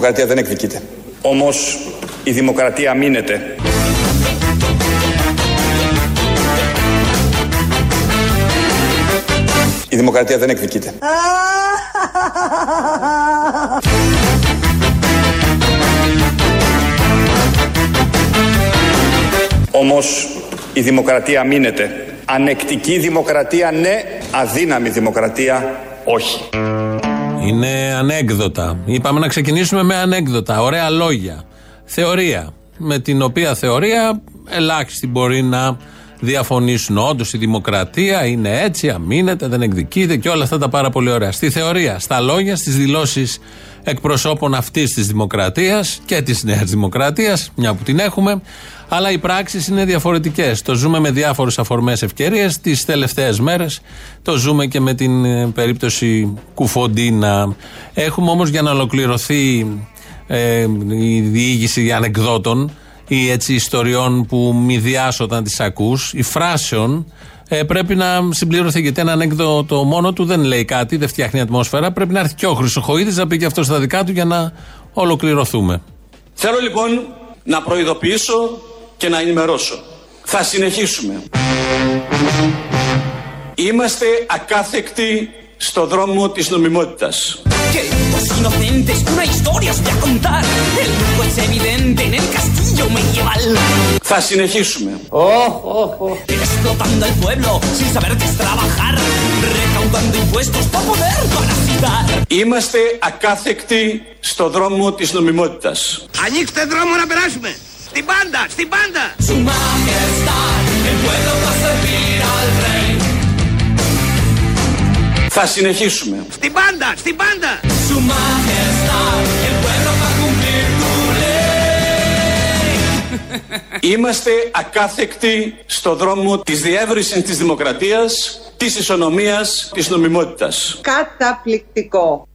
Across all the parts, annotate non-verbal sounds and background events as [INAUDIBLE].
δημοκρατία δεν εκδικείται. Όμως η δημοκρατία μείνεται. Η δημοκρατία δεν εκδικείται. Όμως η δημοκρατία μείνεται. Ανεκτική δημοκρατία ναι, αδύναμη δημοκρατία όχι. Είναι ανέκδοτα. Είπαμε να ξεκινήσουμε με ανέκδοτα. Ωραία λόγια. Θεωρία. Με την οποία θεωρία ελάχιστοι μπορεί να διαφωνήσουν. Όντως η δημοκρατία είναι έτσι, αμήνεται, δεν εκδικείται και όλα αυτά τα πάρα πολύ ωραία. Στη θεωρία, στα λόγια, στις δηλώσεις εκπροσώπων αυτής της δημοκρατίας και της Νέας Δημοκρατίας, μια που την έχουμε. Αλλά οι πράξεις είναι διαφορετικές. Το ζούμε με διάφορες αφορμές ευκαιρίες τις τελευταίες μέρες. Το ζούμε και με την ε, περίπτωση Κουφοντίνα. Έχουμε όμως για να ολοκληρωθεί ε, η διήγηση ανεκδότων ή έτσι ιστοριών που μηδιάς όταν τις ακούς, η φράσεων, ε, πρέπει να συμπληρωθεί. Γιατί ένα ανέκδοτο μόνο του δεν λέει κάτι, δεν φτιάχνει ατμόσφαιρα. Πρέπει να έρθει και ο Χρυσοχοίδης να πει και αυτός στα δικά του για να ολοκληρωθούμε. Θέλω λοιπόν να προειδοποιήσω και να ενημερώσω. Θα συνεχίσουμε. Είμαστε ακάθεκτοι στο δρόμο της νομιμότητας. Θα συνεχίσουμε. Είμαστε ακάθεκτοι στο δρόμο της νομιμότητας. Ανοίξτε δρόμο να περάσουμε. Στην πάντα, στην πάντα. Θα συνεχίσουμε. Στην πάντα, στην πάντα. Είμαστε ακάθεκτοι στο δρόμο της διεύρυνσης της δημοκρατίας, της ισονομίας, της νομιμότητας. Καταπληκτικό.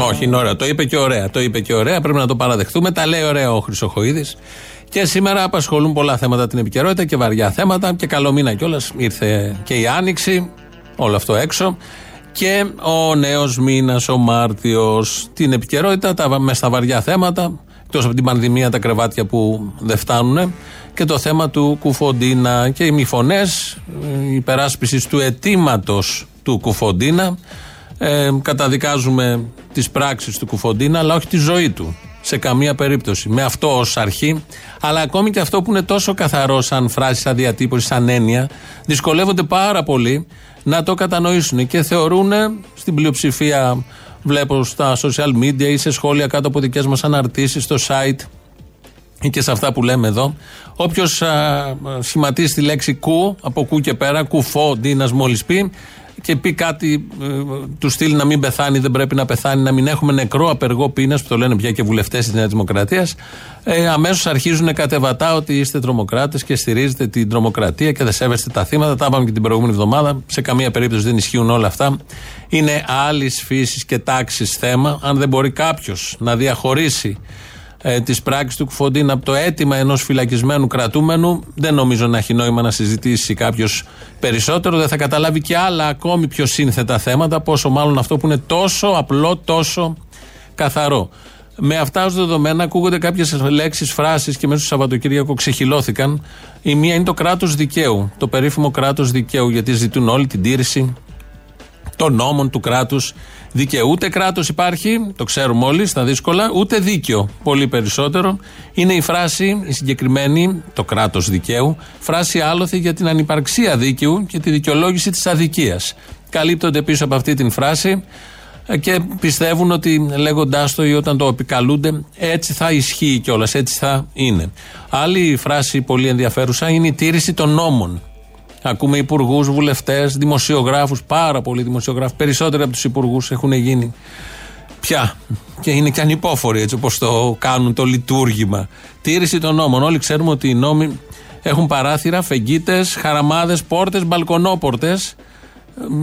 Όχι, είναι ωραίο. Το είπε και ωραία. Το είπε και ωραία. Πρέπει να το παραδεχτούμε. Τα λέει ωραία ο Χρυσοχοίδης. Και σήμερα απασχολούν πολλά θέματα την επικαιρότητα και βαριά θέματα. Και καλό μήνα κιόλας. Ήρθε και η Άνοιξη. Όλο αυτό έξω. Και ο νέος μήνας, ο Μάρτιος. Την επικαιρότητα, τα, μέσα στα βαριά θέματα. Εκτός από την πανδημία, τα κρεβάτια που δεν φτάνουν. Και το θέμα του Κουφοντίνα και οι μη φωνέ υπεράσπιση του αιτήματος του Κουφοντίνα. Ε, καταδικάζουμε τις πράξεις του Κουφοντίνα, αλλά όχι τη ζωή του. Σε καμία περίπτωση. Με αυτό ως αρχή. Αλλά ακόμη και αυτό που είναι τόσο καθαρό, σαν φράση, σαν διατύπωση, σαν έννοια, δυσκολεύονται πάρα πολύ να το κατανοήσουν και θεωρούν στην πλειοψηφία, βλέπω στα social media ή σε σχόλια κάτω από δικές μας αναρτήσεις στο site ή και σε αυτά που λέμε εδώ. Όποιος σχηματίσει τη λέξη κου, από κου και πέρα, κουφό, ντίνα μόλις πει, και πει κάτι, ε, του στείλει να μην πεθάνει, δεν πρέπει να πεθάνει, να μην έχουμε νεκρό απεργό πείνας, που το λένε πια και βουλευτές της Νέας Δημοκρατίας, ε, αμέσως αρχίζουν κατεβατά ότι είστε τρομοκράτες και στηρίζετε την τρομοκρατία και δεν σέβεστε τα θύματα. Τα είπαμε και την προηγούμενη εβδομάδα. Σε καμία περίπτωση δεν ισχύουν όλα αυτά. Είναι άλλης φύσης και τάξης θέμα. Αν δεν μπορεί κάποιος να διαχωρίσει ε, της πράξης του Κουφοντίνα από το αίτημα ενός φυλακισμένου κρατούμενου, δεν νομίζω να έχει νόημα να συζητήσει κάποιος περισσότερο. Δεν θα καταλάβει και άλλα ακόμη πιο σύνθετα θέματα, πόσο μάλλον αυτό που είναι τόσο απλό, τόσο καθαρό. Με αυτά ως δεδομένα ακούγονται κάποιες λέξεις, φράσεις και μέσα στο Σαββατοκύριακο ξεχυλώθηκαν. Η μία είναι το κράτος δικαίου. Το περίφημο κράτος δικαίου, γιατί ζητούν όλη την τήρηση των νόμων του κράτους δικαίου. Ούτε κράτος υπάρχει, το ξέρουμε όλοι στα δύσκολα, ούτε δίκαιο. Πολύ περισσότερο. Είναι η φράση, η συγκεκριμένη, το κράτος δικαίου, φράση άλοθη για την ανυπαρξία δίκαιου και τη δικαιολόγηση της αδικίας. Καλύπτονται πίσω από αυτή την φράση και πιστεύουν ότι λέγοντάς το ή όταν το επικαλούνται, έτσι θα ισχύει κιόλας, έτσι θα είναι. Άλλη φράση πολύ ενδιαφέρουσα είναι η τήρηση των νόμων. Ακούμε υπουργούς, βουλευτές, δημοσιογράφους, πάρα πολλοί δημοσιογράφοι. Περισσότεροι από τους υπουργούς έχουν γίνει πια. Και είναι και ανυπόφοροι έτσι όπως το κάνουν το λειτουργήμα. Τήρηση των νόμων. Όλοι ξέρουμε ότι οι νόμοι έχουν παράθυρα, φεγγίτες, χαραμάδες, πόρτες, μπαλκονόπορτες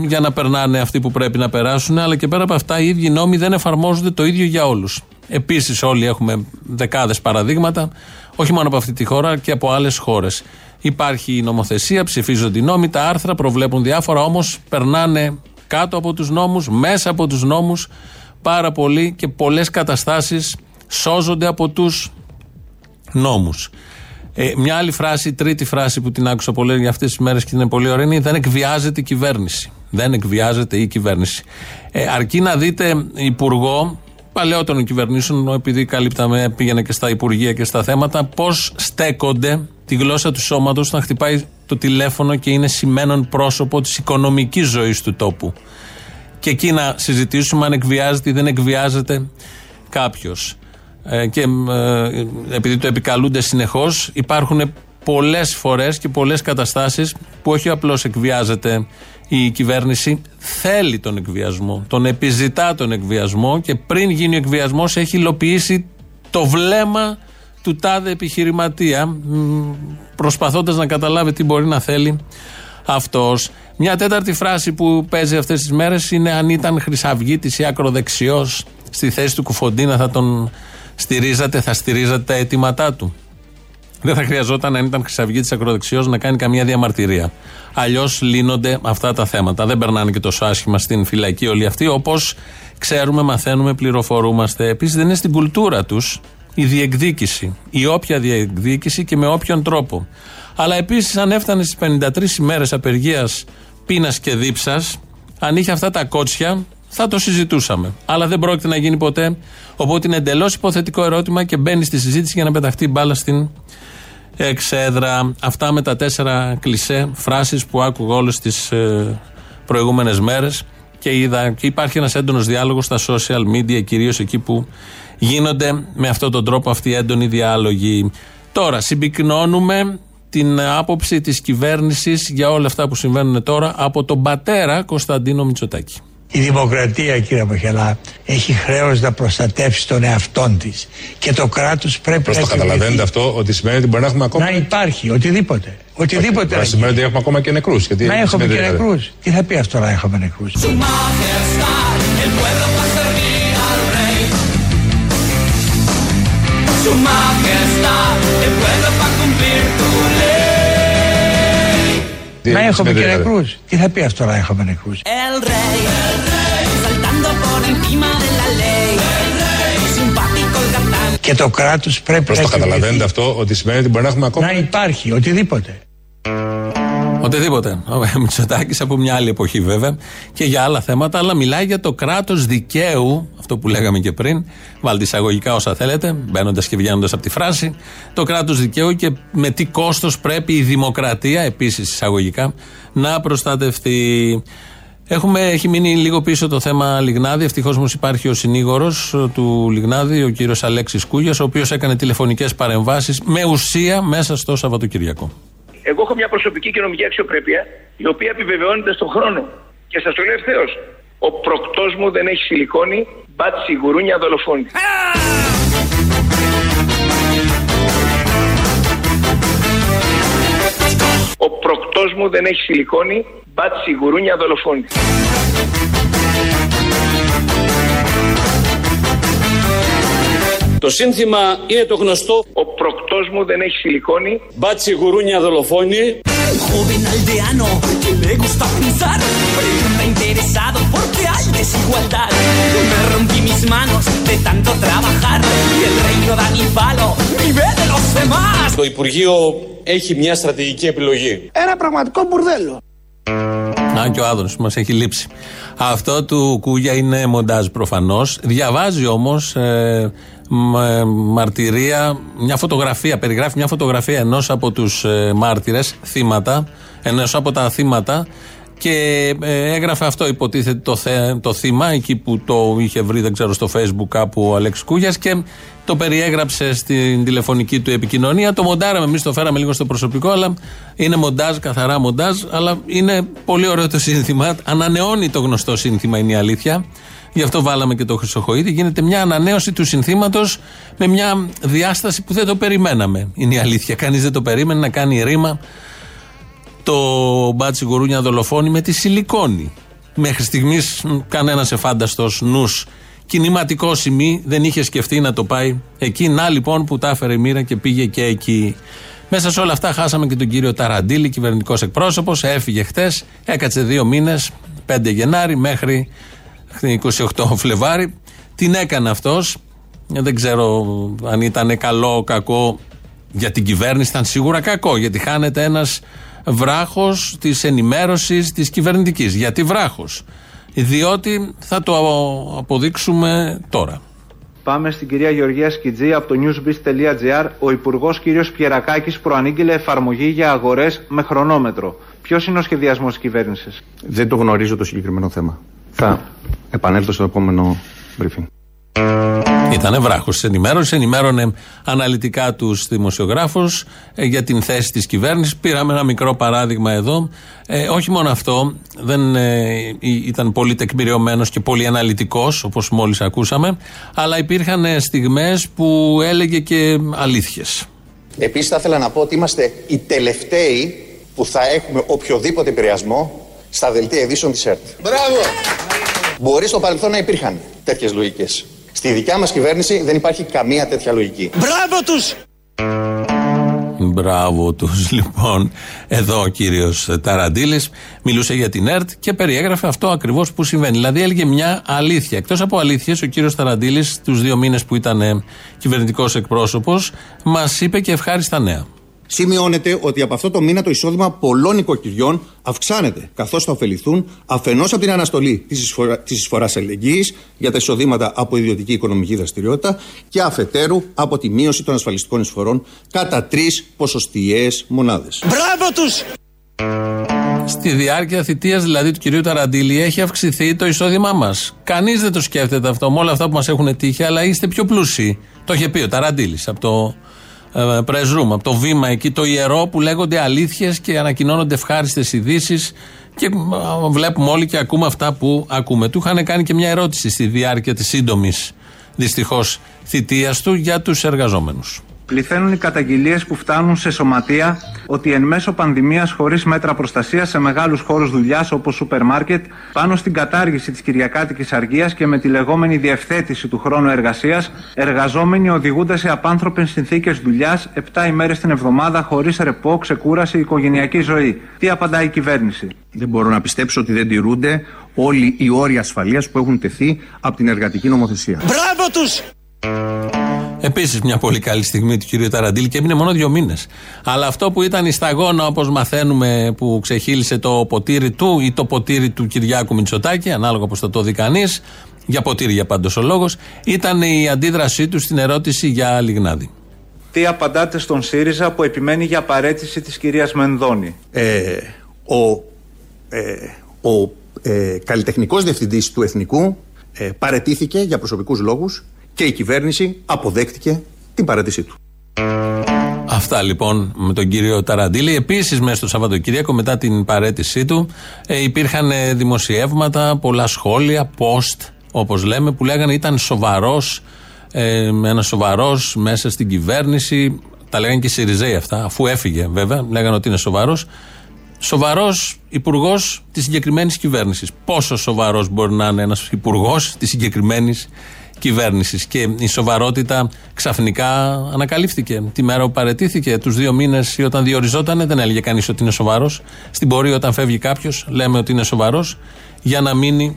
για να περνάνε αυτοί που πρέπει να περάσουν. Αλλά και πέρα από αυτά, οι ίδιοι νόμοι δεν εφαρμόζονται το ίδιο για όλους. Επίσης, όλοι έχουμε δεκάδες παραδείγματα, όχι μόνο από αυτή τη χώρα και από άλλες χώρες. Υπάρχει η νομοθεσία, ψηφίζονται οι νόμοι, τα άρθρα προβλέπουν διάφορα, όμως περνάνε κάτω από τους νόμους, μέσα από τους νόμους, πάρα πολύ και πολλές καταστάσεις σώζονται από τους νόμους. Ε, μια άλλη φράση, τρίτη φράση που την άκουσα πολύ για αυτές τις μέρες και είναι πολύ ωραία είναι δεν εκβιάζεται η κυβέρνηση. Δεν εκβιάζεται η κυβέρνηση. Ε, αρκεί να δείτε υπουργό παλαιότερων κυβερνήσεων, επειδή καλύπταμε, πήγαινε και στα υπουργεία και στα θέματα, πώς στέκονται τη γλώσσα του σώματος να χτυπάει το τηλέφωνο και είναι σημαίνον πρόσωπο της οικονομικής ζωής του τόπου. Και εκεί να συζητήσουμε αν εκβιάζεται ή δεν εκβιάζεται κάποιος. Ε, και ε, επειδή το επικαλούνται συνεχώς, υπάρχουν πολλές φορές και πολλές καταστάσεις που όχι απλώς εκβιάζεται η κυβέρνηση, θέλει τον εκβιασμό. Τον επιζητά τον εκβιασμό και πριν γίνει ο εκβιασμός έχει υλοποιήσει το βλέμμα του τάδε επιχειρηματία, προσπαθώντας να καταλάβει τι μπορεί να θέλει αυτός. Μια τέταρτη φράση που παίζει αυτές τις μέρες είναι αν ήταν χρυσαυγήτη ή ακροδεξιός στη θέση του Κουφοντίνα θα τον στηρίζατε, θα στηρίζατε τα αιτήματά του. Δεν θα χρειαζόταν, αν ήταν χρυσαυγήτη ακροδεξιός, να κάνει καμία διαμαρτυρία. Αλλιώς λύνονται αυτά τα θέματα. Δεν περνάνε και τόσο άσχημα στην φυλακή όλοι αυτοί, όπως ξέρουμε, μαθαίνουμε, πληροφορούμαστε. Επίσης δεν είναι στην κουλτούρα τους η διεκδίκηση. Η όποια διεκδίκηση και με όποιον τρόπο. Αλλά επίσης, αν έφτανε στις 53 ημέρες απεργίας πείνας και δίψας, αν είχε αυτά τα κότσια, θα το συζητούσαμε. Αλλά δεν πρόκειται να γίνει ποτέ. Οπότε είναι εντελώς υποθετικό ερώτημα και μπαίνει στη συζήτηση για να πεταχτεί μπάλα στην εξέδρα. Αυτά με τα τέσσερα κλισέ φράσεις που άκουγα όλες τις ε, προηγούμενες μέρες και είδα και υπάρχει ένας έντονος διάλογος στα social media, κυρίως εκεί που γίνονται με αυτόν τον τρόπο αυτοί οι έντονοι διάλογοι. Τώρα, συμπυκνώνουμε την άποψη της κυβέρνησης για όλα αυτά που συμβαίνουν τώρα από τον πατέρα Κωνσταντίνο Μητσοτάκη. Η δημοκρατία κύριε Μαχελά έχει χρέος να προστατεύσει τον εαυτό της και το κράτος πρέπει Πώς να το καταλαβαίνετε αυτό ότι σημαίνει ότι μπορεί να έχουμε ακόμα... Να υπάρχει οτιδήποτε. Οτιδήποτε. να σημαίνει ότι έχουμε ακόμα και νεκρούς. Γιατί να έχουμε και δηλαδή. νεκρούς. Τι θα πει αυτό να έχουμε νεκρούς; Su majestad, el pueblo να έχουμε και νεκρούς. Τι θα πει αυτός να έχουμε νεκρούς; Και το κράτος πρέπει Πώς να. Πώ το καταλαβαίνετε αυτό, ότι σημαίνει ότι μπορεί να έχουμε ακόμα. Να υπάρχει οτιδήποτε. Οτιδήποτε. Ο Μητσοτάκης από μια άλλη εποχή βέβαια και για άλλα θέματα, αλλά μιλάει για το κράτος δικαίου, αυτό που λέγαμε και πριν. Βάλτε εισαγωγικά όσα θέλετε, μπαίνοντας και βγαίνοντας από τη φράση. Το κράτος δικαίου και με τι κόστος πρέπει η δημοκρατία, επίσης εισαγωγικά, να προστατευτεί. Έχουμε, έχει μείνει λίγο πίσω το θέμα Λιγνάδη. Ευτυχώς όμως υπάρχει ο συνήγορος του Λιγνάδη, ο κύριος Αλέξης Κούγιας, ο οποίος έκανε τηλεφωνικές παρεμβάσεις με ουσία μέσα στο Σαββατοκυριακό εγώ έχω μια προσωπική και νομική αξιοπρέπεια η οποία επιβεβαιώνεται στον χρόνο. Και σας το λέω ευθέως. Ο πρωκτός μου δεν έχει σιλικόνη, μπάτσοι γουρούνια δολοφόνοι. Ο πρωκτός μου δεν έχει σιλικόνη, μπάτσοι γουρούνια δολοφόνοι. Το σύνθημα είναι το γνωστό. Ο πρωκτός μου δεν έχει σιλικόνη. Μπάτσοι γουρούνια δολοφόνοι. Το Υπουργείο έχει μια στρατηγική επιλογή. Ένα πραγματικό μπουρδέλο. Να και ο Άδωνος μας έχει λείψει. Αυτό του Κούγια είναι μοντάζ προφανώς. Διαβάζει όμως ε, μαρτυρία, μια φωτογραφία, περιγράφει μια φωτογραφία ενός από τους ε, μάρτυρες, θύματα, ενός από τα θύματα και ε, έγραφε αυτό υποτίθεται το, το θύμα εκεί που το είχε βρει δεν ξέρω στο facebook κάπου ο Αλέξ Κούγιας και το περιέγραψε στην τηλεφωνική του επικοινωνία. Το μοντάραμε εμείς το φέραμε λίγο στο προσωπικό αλλά είναι μοντάζ, καθαρά μοντάζ αλλά είναι πολύ ωραίο το σύνθημα. Ανανεώνει το γνωστό σύνθημα είναι η αλήθεια Γι' αυτό βάλαμε και το Χρυσοχοίδη. Γίνεται μια ανανέωση του συνθήματος με μια διάσταση που δεν το περιμέναμε. Είναι η αλήθεια. Κανείς δεν το περίμενε να κάνει ρήμα το μπάτσι γουρούνια δολοφόνη με τη σιλικόνη. Μέχρι στιγμής κανένας εφάνταστος νους κινηματικό σημεί δεν είχε σκεφτεί να το πάει εκεί. Να λοιπόν που τα έφερε η μοίρα και πήγε και εκεί. Μέσα σε όλα αυτά χάσαμε και τον κύριο Ταραντήλη, κυβερνητικός εκπρόσωπος. Έφυγε χτες, έκατσε δύο μήνες, 5 Γενάρη μέχρι 28 Φλεβάρι Την έκανε αυτός. Δεν ξέρω αν ήταν καλό, κακό για την κυβέρνηση. Ήταν σίγουρα κακό γιατί χάνεται ένας βράχος της ενημέρωσης της κυβερνητικής. Γιατί βράχος; Διότι θα το αποδείξουμε τώρα. Πάμε στην κυρία Γεωργία Σκιτζή από το newsbiz.gr. Ο Υπουργός κ. Πιερακάκης προανήγγειλε εφαρμογή για αγορές με χρονόμετρο. Ποιος είναι ο σχεδιασμός της κυβέρνησης, Δεν το γνωρίζω το συγκεκριμένο θέμα. Θα επανέλθω στο επόμενο briefing. Ήταν βράχος της ενημέρωσης, ενημέρωνε αναλυτικά τους δημοσιογράφους ε, για την θέση της κυβέρνησης. Πήραμε ένα μικρό παράδειγμα εδώ. Ε, όχι μόνο αυτό, δεν ε, ήταν πολύ τεκμηριωμένος και πολύ αναλυτικός, όπως μόλις ακούσαμε, αλλά υπήρχαν στιγμές που έλεγε και αλήθειες. Επίσης, θα ήθελα να πω ότι είμαστε οι τελευταίοι που θα έχουμε οποιοδήποτε επηρεασμό στα δελτία ειδήσεων της ΕΡΤ. Μπράβο! Μπορεί στο παρελθόν να υπήρχαν τέτοιες λογικές. Στη δικιά μας κυβέρνηση δεν υπάρχει καμία τέτοια λογική. Μπράβο τους! Μπράβο τους, [LAUGHS] λοιπόν. Εδώ ο κύριος Ταραντήλη μιλούσε για την ΕΡΤ και περιέγραφε αυτό ακριβώς που συμβαίνει. Δηλαδή έλεγε μια αλήθεια. Εκτός από αλήθειες, ο κύριος Ταραντήλη, τους δύο μήνες που ήταν κυβερνητικός εκπρόσωπος, μας είπε και ευχάριστα νέα. Σημειώνεται ότι από αυτό το μήνα το εισόδημα πολλών οικοκυριών αυξάνεται, καθώς θα ωφεληθούν αφενός από την αναστολή της εισφοράς αλληλεγγύης για τα εισοδήματα από ιδιωτική οικονομική δραστηριότητα και αφετέρου από τη μείωση των ασφαλιστικών εισφορών κατά τρεις ποσοστιαίες μονάδες. Μπράβο τους! Στη διάρκεια θητείας δηλαδή του κυρίου Ταραντήλη έχει αυξηθεί το εισόδημά μας. Κανείς δεν το σκέφτεται αυτό με όλα αυτά που μας έχουν τύχει, αλλά είστε πιο πλούσιοι. Το είχε πει ο Ταραντήλης από το ε, press room, από το βήμα εκεί, το ιερό που λέγονται αλήθειες και ανακοινώνονται ευχάριστες ειδήσεις. Και ε, βλέπουμε όλοι και ακούμε αυτά που ακούμε. Του είχαν κάνει και μια ερώτηση στη διάρκεια της σύντομης δυστυχώς θητείας του για τους εργαζόμενους. Πληθαίνουν οι καταγγελίες που φτάνουν σε σωματεία ότι εν μέσω πανδημίας χωρίς μέτρα προστασίας σε μεγάλους χώρους δουλειάς όπως σούπερ μάρκετ, πάνω στην κατάργηση της Κυριακάτικης Αργίας και με τη λεγόμενη διευθέτηση του χρόνου εργασίας, εργαζόμενοι οδηγούνται σε απάνθρωπες συνθήκες δουλειάς 7 ημέρες την εβδομάδα χωρίς ρεπό, ξεκούραση, οικογενειακή ζωή. Τι απαντάει η κυβέρνηση; Δεν μπορώ να πιστέψω ότι δεν τηρούνται όλοι οι όροι ασφαλείας που έχουν τεθεί από την εργατική νομοθεσία. Μπράβο τους! Επίσης, μια πολύ καλή στιγμή του κυρίου Ταραντήλ και έμεινε μόνο δύο μήνες. Αλλά αυτό που ήταν η σταγόνα, όπως μαθαίνουμε, που ξεχύλισε το ποτήρι του ή το ποτήρι του Κυριάκου Μητσοτάκη, ανάλογα πώ θα το δει κανείς, για ποτήρι για πάντως ο λόγος, ήταν η αντίδρασή του στην ερώτηση για Λιγνάδη. Τι απαντάτε στον ΣΥΡΙΖΑ που επιμένει για παρέτηση της κυρίας Μενδώνη; Ε, ο ε, ο ε, καλλιτεχνικός διευθυντής του Εθνικού ε, παρετήθηκε για προσωπικούς λόγους και η κυβέρνηση αποδέχτηκε την παρέτησή του. Αυτά λοιπόν με τον κύριο Ταραντήλη. Επίσης, μέσα στο Σαββατοκύριακο, μετά την παρέτησή του, ε, υπήρχαν ε, δημοσιεύματα, πολλά σχόλια, post, όπως λέμε, που λέγανε ήταν σοβαρός, ε, ένα σοβαρός μέσα στην κυβέρνηση. Τα λέγανε και οι Σιριζέοι αυτά, αφού έφυγε βέβαια, λέγανε ότι είναι σοβαρός. Σοβαρός υπουργός της συγκεκριμένης κυβέρνησης. Πόσο σοβαρός μπορεί να είναι ένας υπουργός της συγκεκριμένης κυβέρνηση. Και η σοβαρότητα ξαφνικά ανακαλύφθηκε. Τη μέρα που παρετήθηκε, τους δύο μήνες ή όταν διοριζόταν, δεν έλεγε κανείς ότι είναι σοβαρός. Στην πορεία, όταν φεύγει κάποιος, λέμε ότι είναι σοβαρός, για να μείνει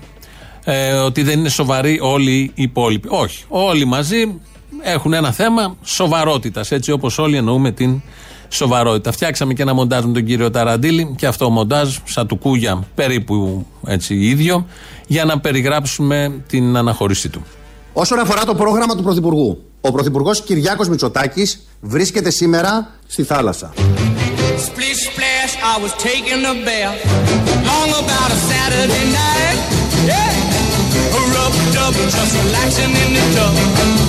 ε, ότι δεν είναι σοβαροί όλοι οι υπόλοιποι. Όχι. Όλοι μαζί έχουν ένα θέμα σοβαρότητας. Έτσι όπως όλοι εννοούμε την σοβαρότητα. Φτιάξαμε και ένα μοντάζ με τον κύριο Ταραντήλη και αυτό μοντάζ, σαν του Κούγια, περίπου έτσι ίδιο, για να περιγράψουμε την αναχώρησή του. Όσον αφορά το πρόγραμμα του Πρωθυπουργού, ο Πρωθυπουργός Κυριάκος Μητσοτάκης βρίσκεται σήμερα στη θάλασσα. Splish splash, I was taking a bath. Long about a Saturday night. Yeah. A rub dub, just relaxing in the tub.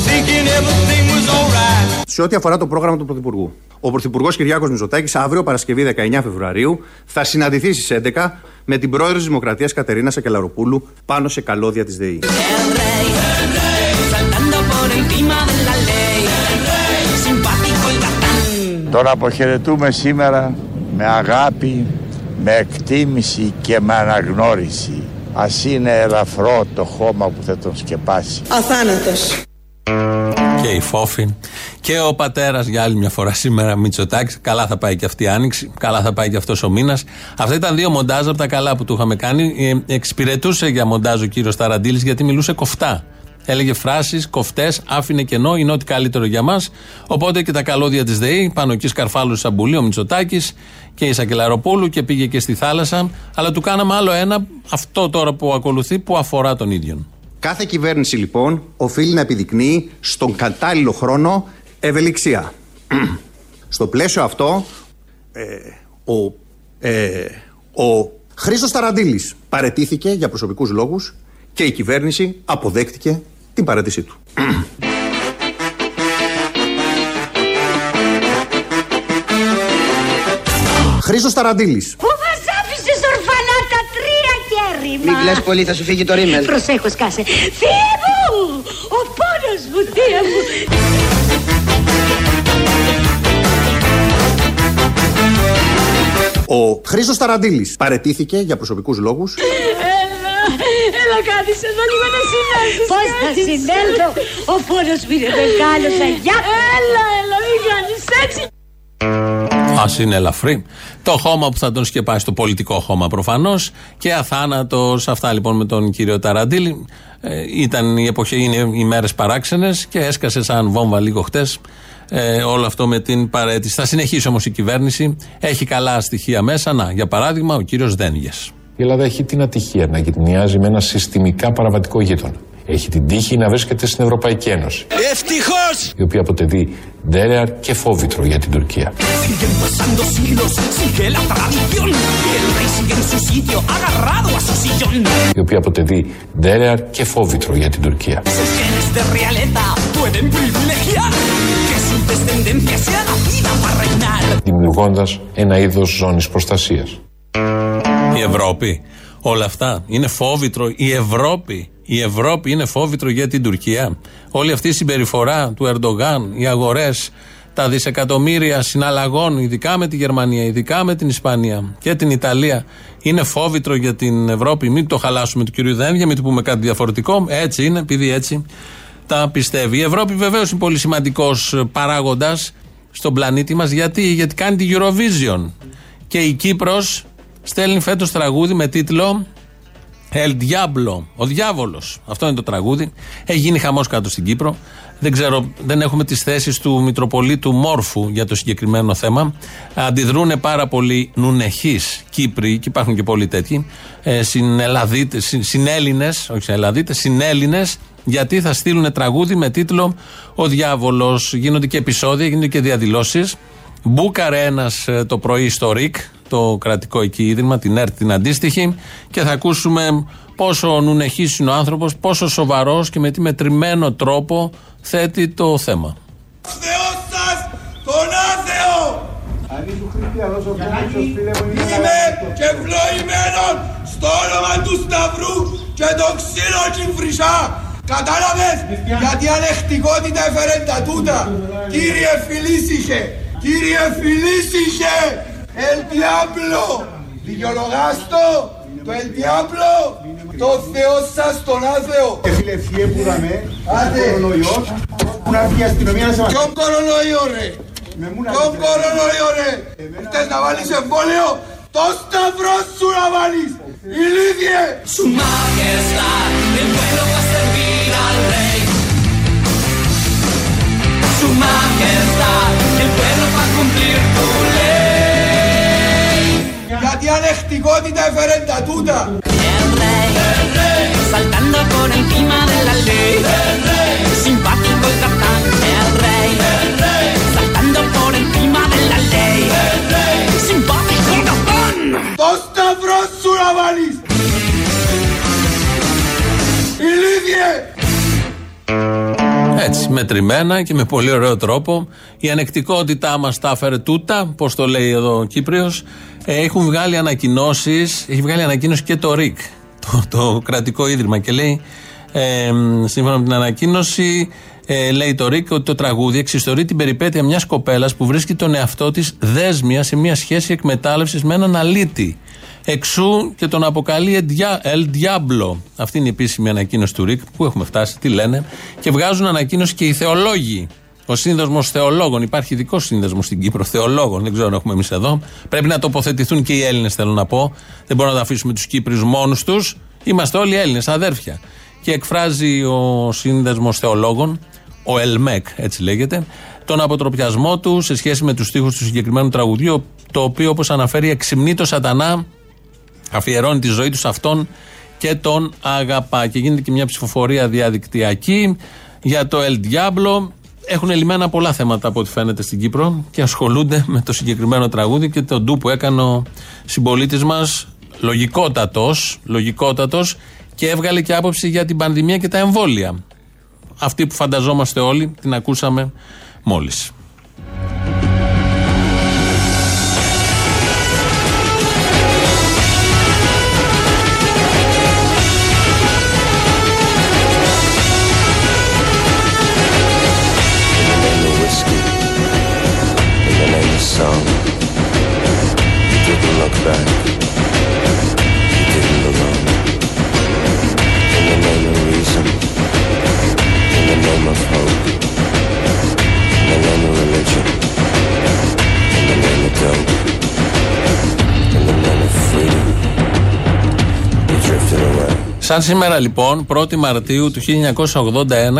Thinking everything was alright. Σε ό,τι αφορά το πρόγραμμα του Πρωθυπουργού, ο Πρωθυπουργός Κυριάκος Μητσοτάκης αύριο, Παρασκευή 19 Φεβρουαρίου, θα συναντηθεί στις 11 με την πρόεδρο της Δημοκρατίας Κατερίνα Σακελαροπούλου πάνω σε καλώδια της ΔΕΗ. Τον αποχαιρετούμε σήμερα με αγάπη, με εκτίμηση και με αναγνώριση. Ας είναι ελαφρό το χώμα που θα τον σκεπάσει. Αθάνατος. Και η Φόφη και ο πατέρας για άλλη μια φορά σήμερα Μητσοτάκης. Καλά θα πάει και αυτή η άνοιξη. Καλά θα πάει και αυτός ο μήνας. Αυτά ήταν δύο μοντάζ από τα καλά που του είχαμε κάνει. Ε, εξυπηρετούσε για μοντάζ ο κύριος Ταραντήλης γιατί μιλούσε κοφτά. Έλεγε φράσεις κοφτές, άφηνε κενό, είναι ό,τι καλύτερο για μας. Οπότε και τα καλώδια της ΔΕΗ, πάνω εκεί σκαρφάλου Σαμπουλή, ο Μητσοτάκης και η Σακελαροπούλου και πήγε και στη θάλασσα. Αλλά του κάναμε άλλο ένα, αυτό τώρα που ακολουθεί, που αφορά τον ίδιο. Κάθε κυβέρνηση λοιπόν οφείλει να επιδεικνύει στον κατάλληλο χρόνο ευελιξία. [CLEARS THROAT] Στο πλαίσιο αυτό, ε, ο, ε, ο Χρήστος Ταραντήλης παρετήθηκε για προσωπικούς λόγους και η κυβέρνηση αποδέχτηκε την παρέτησή του. Χρήστος Ταραντήλης. Πού μας άφησες ορφανά τα τρία κέρυμα. Μην κλαις πολύ, θα σου φύγει το ρίμελ. Προσέχω σκάσε. Θεέ μου, ο πόνος μου, Θεέ μου. Ο Χρήστος Ταραντήλης παρετήθηκε για προσωπικούς λόγους [LAUGHS] Έλα, έλα κάθισε εδώ λίγο να συνέλθεις. Πώς θα συνέλθω, ο πόνος μου είναι μεγάλος, αγιά. Έλα, έλα, μην κάνεις έτσι. Α είναι ελαφρύ. Το χώμα που θα τον σκεπάσει, το πολιτικό χώμα προφανώς. Και αθάνατος. Αυτά λοιπόν με τον κύριο Ταραντήλη. Ε, ήταν η εποχή, είναι οι μέρες παράξενες και έσκασε σαν βόμβα λίγο χτες. Ε, όλο αυτό με την παρέτηση. Θα συνεχίσει όμως η κυβέρνηση. Έχει καλά στοιχεία μέσα. Να, για παράδειγμα, ο κύριος Δένγες. Η Ελλάδα έχει την ατυχία να γυτνιάζει με ένα συστημικά παραβατικό γείτονα. Έχει την τύχη να βρίσκεται στην Ευρωπαϊκή Ένωση. Ευτυχώς! Η οποία αποτελεί ντέρεαρ και φόβητρο για την Τουρκία. Siguen pasando siglos, sigue la tradición. Y el rey sigue en su sitio, agarrado a su sillón. Η οποία αποτελεί ντέρεαρ και φόβητρο για την Τουρκία. Sus genes de realeza pueden privilegiar que su descendencia sea nacida para reinar. Δημιουργώντας ένα είδος ζώνης προστασίας. Η Ευρώπη. Όλα αυτά είναι φόβητρο. Η Ευρώπη. Η Ευρώπη είναι φόβητρο για την Τουρκία. Όλη αυτή η συμπεριφορά του Ερντογάν, οι αγορές, τα δισεκατομμύρια συναλλαγών, ειδικά με τη Γερμανία, ειδικά με την Ισπανία και την Ιταλία, είναι φόβητρο για την Ευρώπη. Μην το χαλάσουμε του κυρίου Δένδια, μην του πούμε κάτι διαφορετικό. Έτσι είναι, επειδή έτσι τα πιστεύει. Η Ευρώπη βεβαίως είναι πολύ σημαντικός παράγοντας στον πλανήτη μας. Γιατί; Γιατί κάνει τη Eurovision. Και η Κύπρος στέλνει φέτος τραγούδι με τίτλο El Diablo, ο διάβολος. Αυτό είναι το τραγούδι. Έχει γίνει χαμός κάτω στην Κύπρο. Δεν ξέρω, δεν έχουμε τις θέσεις του Μητροπολίτου Μόρφου για το συγκεκριμένο θέμα. Αντιδρούν πάρα πολλοί νουνεχείς Κύπροι, και υπάρχουν και πολλοί τέτοιοι, ε, συνελλαδίτε, συν, συνέλληνες, όχι συνελλαδίτε, συνέλληνες, γιατί θα στείλουν τραγούδι με τίτλο Ο Διάβολος. Γίνονται και επεισόδια, γίνονται και διαδηλώσεις. Μπούκαρε ένας το πρωί στο ΡΙΚ, το κρατικό εκεί ίδρυμα, την ΕΡΤ την αντίστοιχη, και θα ακούσουμε πόσο νουνεχής είναι ο άνθρωπος, πόσο σοβαρός και με τι μετρημένο τρόπο θέτει το θέμα. Θεός σας, τον άθεο! Είμαι και ευλογημένον στο όνομα του Σταυρού και το ξύλο κυφρυσά. Κατάλαβες, γιατί ανεχτικότητα έφερε τα τούτα; Κύριε Φιλίσιχε, κύριε Φιλίσιχε, El Diablo, δικαιολογάστο, το El Diablo, το Θεό σας τον άθεο. Φίλε, φιέ που δαμε, Άντε. κορονοϊός, που να έρθει η αστυνομία να σε μας... Ποιον κορονοϊό ρε, ποιον κορονοϊό ρε. Θες να βάλεις εμβόλιο, το σταυρό σου να βάλεις, ηλίθιε. Su majestad, el pueblo va a servir al rey. Su majestad, el pueblo va a cumplir tu ley. Γιατί ανεχτικότητα έφερε τα τούτα. El rey, saltando por encima de la ley. Simpático y capaz, el rey, saltando por encima de la ley. Simpático y capaz. Το σταυρό σου να βάλεις. Ηλίθιε. Έτσι, μετρημένα και με πολύ ωραίο τρόπο. Η ανεκτικότητά μας τα έφερε τούτα, πώς το λέει εδώ ο Κύπριος. Έχουν βγάλει ανακοινώσεις, έχει βγάλει ανακοίνωση και το ΡΙΚ, το, το κρατικό ίδρυμα. Και λέει, ε, σύμφωνα με την ανακοίνωση, ε, λέει το ΡΙΚ ότι το τραγούδι εξιστορεί την περιπέτεια μιας κοπέλας που βρίσκει τον εαυτό της δέσμια σε μια σχέση εκμετάλλευσης με έναν αλήτη. Εξού και τον αποκαλεί El Diablo. Αυτή είναι η επίσημη ανακοίνωση του ΡΙΚ. Πού έχουμε φτάσει, τι λένε. Και βγάζουν ανακοίνωση και οι θεολόγοι. Ο σύνδεσμος θεολόγων. Υπάρχει ειδικός σύνδεσμος στην Κύπρο θεολόγων. Δεν ξέρω αν έχουμε εμείς εδώ. Πρέπει να τοποθετηθούν και οι Έλληνες, θέλω να πω. Δεν μπορούμε να τα αφήσουμε τους Κύπριους μόνους τους. Είμαστε όλοι Έλληνες, αδέρφια. και εκφράζει ο Σύνδεσμος Θεολόγων, ο ΕΛΜΕΚ έτσι λέγεται, τον αποτροπιασμό του σε σχέση με τους στίχους του συγκεκριμένου τραγουδιού, το οποίο όπως αναφέρει εξυμνεί το σατανά, αφιερώνει τη ζωή τους σε αυτόν και τον αγαπά. Και γίνεται και μια ψηφοφορία διαδικτυακή για το El Diablo. Έχουν λυμμένα πολλά θέματα από ό,τι φαίνεται στην Κύπρο και ασχολούνται με το συγκεκριμένο τραγούδι και τον ντου που έκανε ο συμπολίτης μας, λογικότατος, λογικότατος, και έβγαλε και άποψη για την πανδημία και τα εμβόλια. Αυτή που φανταζόμαστε όλοι, την ακούσαμε μόλις. Back, you didn't look on. In the name of reason, in the name of hope, in the name of religion, in the name of dope, in the name of freedom, you drifted away. Σαν σήμερα λοιπόν, 1η Μαρτίου του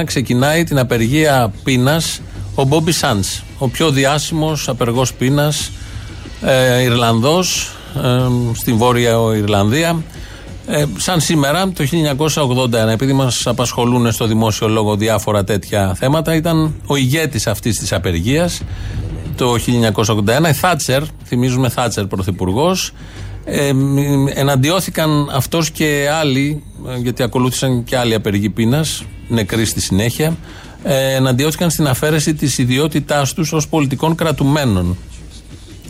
1981, ξεκινάει την απεργία πείνα ο Μπόμπι Σάντ. Ο πιο διάσημο απεργό πείνα ε, Ιρλανδό ε, στην Βόρεια Ιρλανδία. Ε, σαν σήμερα το 1981, επειδή μας απασχολούν στο δημόσιο λόγο διάφορα τέτοια θέματα, ήταν ο ηγέτης αυτής της απεργίας το 1981. Η Θάτσερ, θυμίζουμε Θάτσερ πρωθυπουργός, ε, μ, εναντιώθηκαν αυτός και άλλοι, ε, γιατί ακολούθησαν και άλλοι απεργοί πείνας, νεκροί στη συνέχεια, ε, εναντιώθηκαν στην αφαίρεση της ιδιότητάς τους ως πολιτικών κρατουμένων.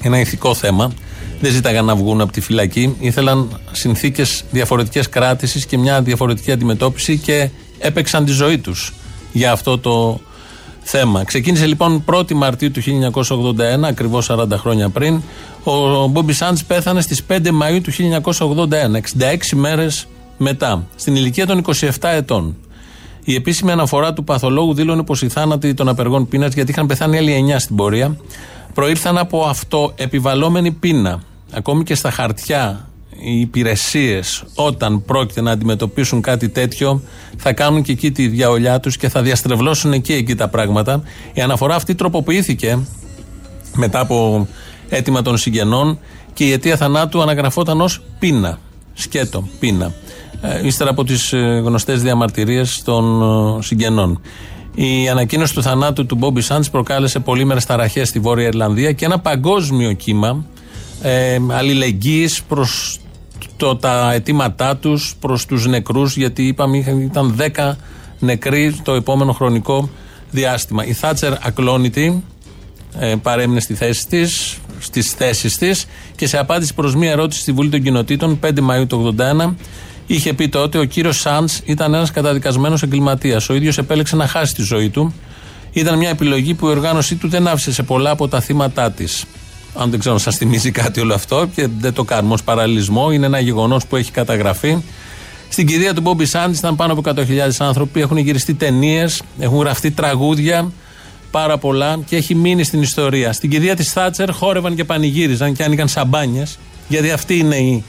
Ένα ηθικό θέμα. Δεν ζήταγαν να βγουν από τη φυλακή. Ήθελαν συνθήκες διαφορετικές κράτησης και μια διαφορετική αντιμετώπιση και έπαιξαν τη ζωή τους για αυτό το θέμα. Ξεκίνησε λοιπόν 1η Μαρτίου του 1981, ακριβώς 40 χρόνια πριν. Ο Μπόμπι Σάντς πέθανε στις 5 Μαΐου του 1981, 66 μέρες μετά, στην ηλικία των 27 ετών. Η επίσημη αναφορά του παθολόγου δήλωνε πως οι θάνατοι των απεργών πείνας, γιατί είχαν πεθάνει άλλοι 9 στην πορεία, προήλθαν από αυτό επιβαλόμενη πείνα. Ακόμη και στα χαρτιά οι υπηρεσίες, όταν πρόκειται να αντιμετωπίσουν κάτι τέτοιο, θα κάνουν και εκεί τη διαολιά τους και θα διαστρεβλώσουν εκεί, εκεί τα πράγματα. Η αναφορά αυτή τροποποιήθηκε μετά από αίτημα των συγγενών και η αιτία θανάτου αναγραφόταν ως πείνα. Σκέτο, πείνα. Ε, ύστερα από τις γνωστές διαμαρτυρίες των ε, συγγενών. Η ανακοίνωση του θανάτου του Μπόμπι Σάντς προκάλεσε πολύμερες ταραχές στη Βόρεια Ιρλανδία και ένα παγκόσμιο κύμα ε, αλληλεγγύης προς το, τα αιτήματά τους προς τους νεκρούς γιατί είπαμε είχαν- ήταν 10 νεκροί το επόμενο χρονικό διάστημα. Η Θάτσερ ακλόνητη ε, παρέμεινε στη θέση της, στις θέσεις της και σε απάντηση προς μία ερώτηση στη Βουλή των Κοινοτήτων 5 Μαΐου του 81 είχε πει τότε ο κύριος Σάντς ήταν ένας καταδικασμένος εγκληματίας. Ο ίδιος επέλεξε να χάσει τη ζωή του. Ήταν μια επιλογή που η οργάνωσή του δεν άφησε σε πολλά από τα θύματά της. Αν δεν ξέρω αν σας θυμίζει κάτι όλο αυτό και δεν το κάνουμε ως παραλληλισμό, είναι ένα γεγονός που έχει καταγραφεί. Στην κηδεία του Μπόμπι Σάντς ήταν πάνω από 100.000 άνθρωποι, έχουν γυριστεί ταινίες, έχουν γραφτεί τραγούδια, πάρα πολλά και έχει μείνει στην ιστορία. Στην κηδεία της Θάτσερ χόρευαν και πανηγύριζαν και άνοιγαν σαμπάνιες, γιατί αυτή είναι η,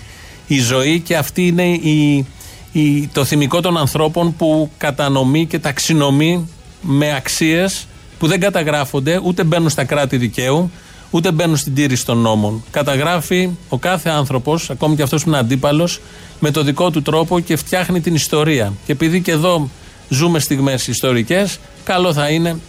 η ζωή και αυτή είναι η, η, το θυμικό των ανθρώπων που κατανομεί και ταξινομεί με αξίες που δεν καταγράφονται, ούτε μπαίνουν στα κράτη δικαίου, ούτε μπαίνουν στην τήρηση των νόμων. Καταγράφει ο κάθε άνθρωπος, ακόμη και αυτός που είναι αντίπαλος, με το δικό του τρόπο και φτιάχνει την ιστορία. Και επειδή και εδώ ζούμε στιγμές ιστορικές, καλό θα είναι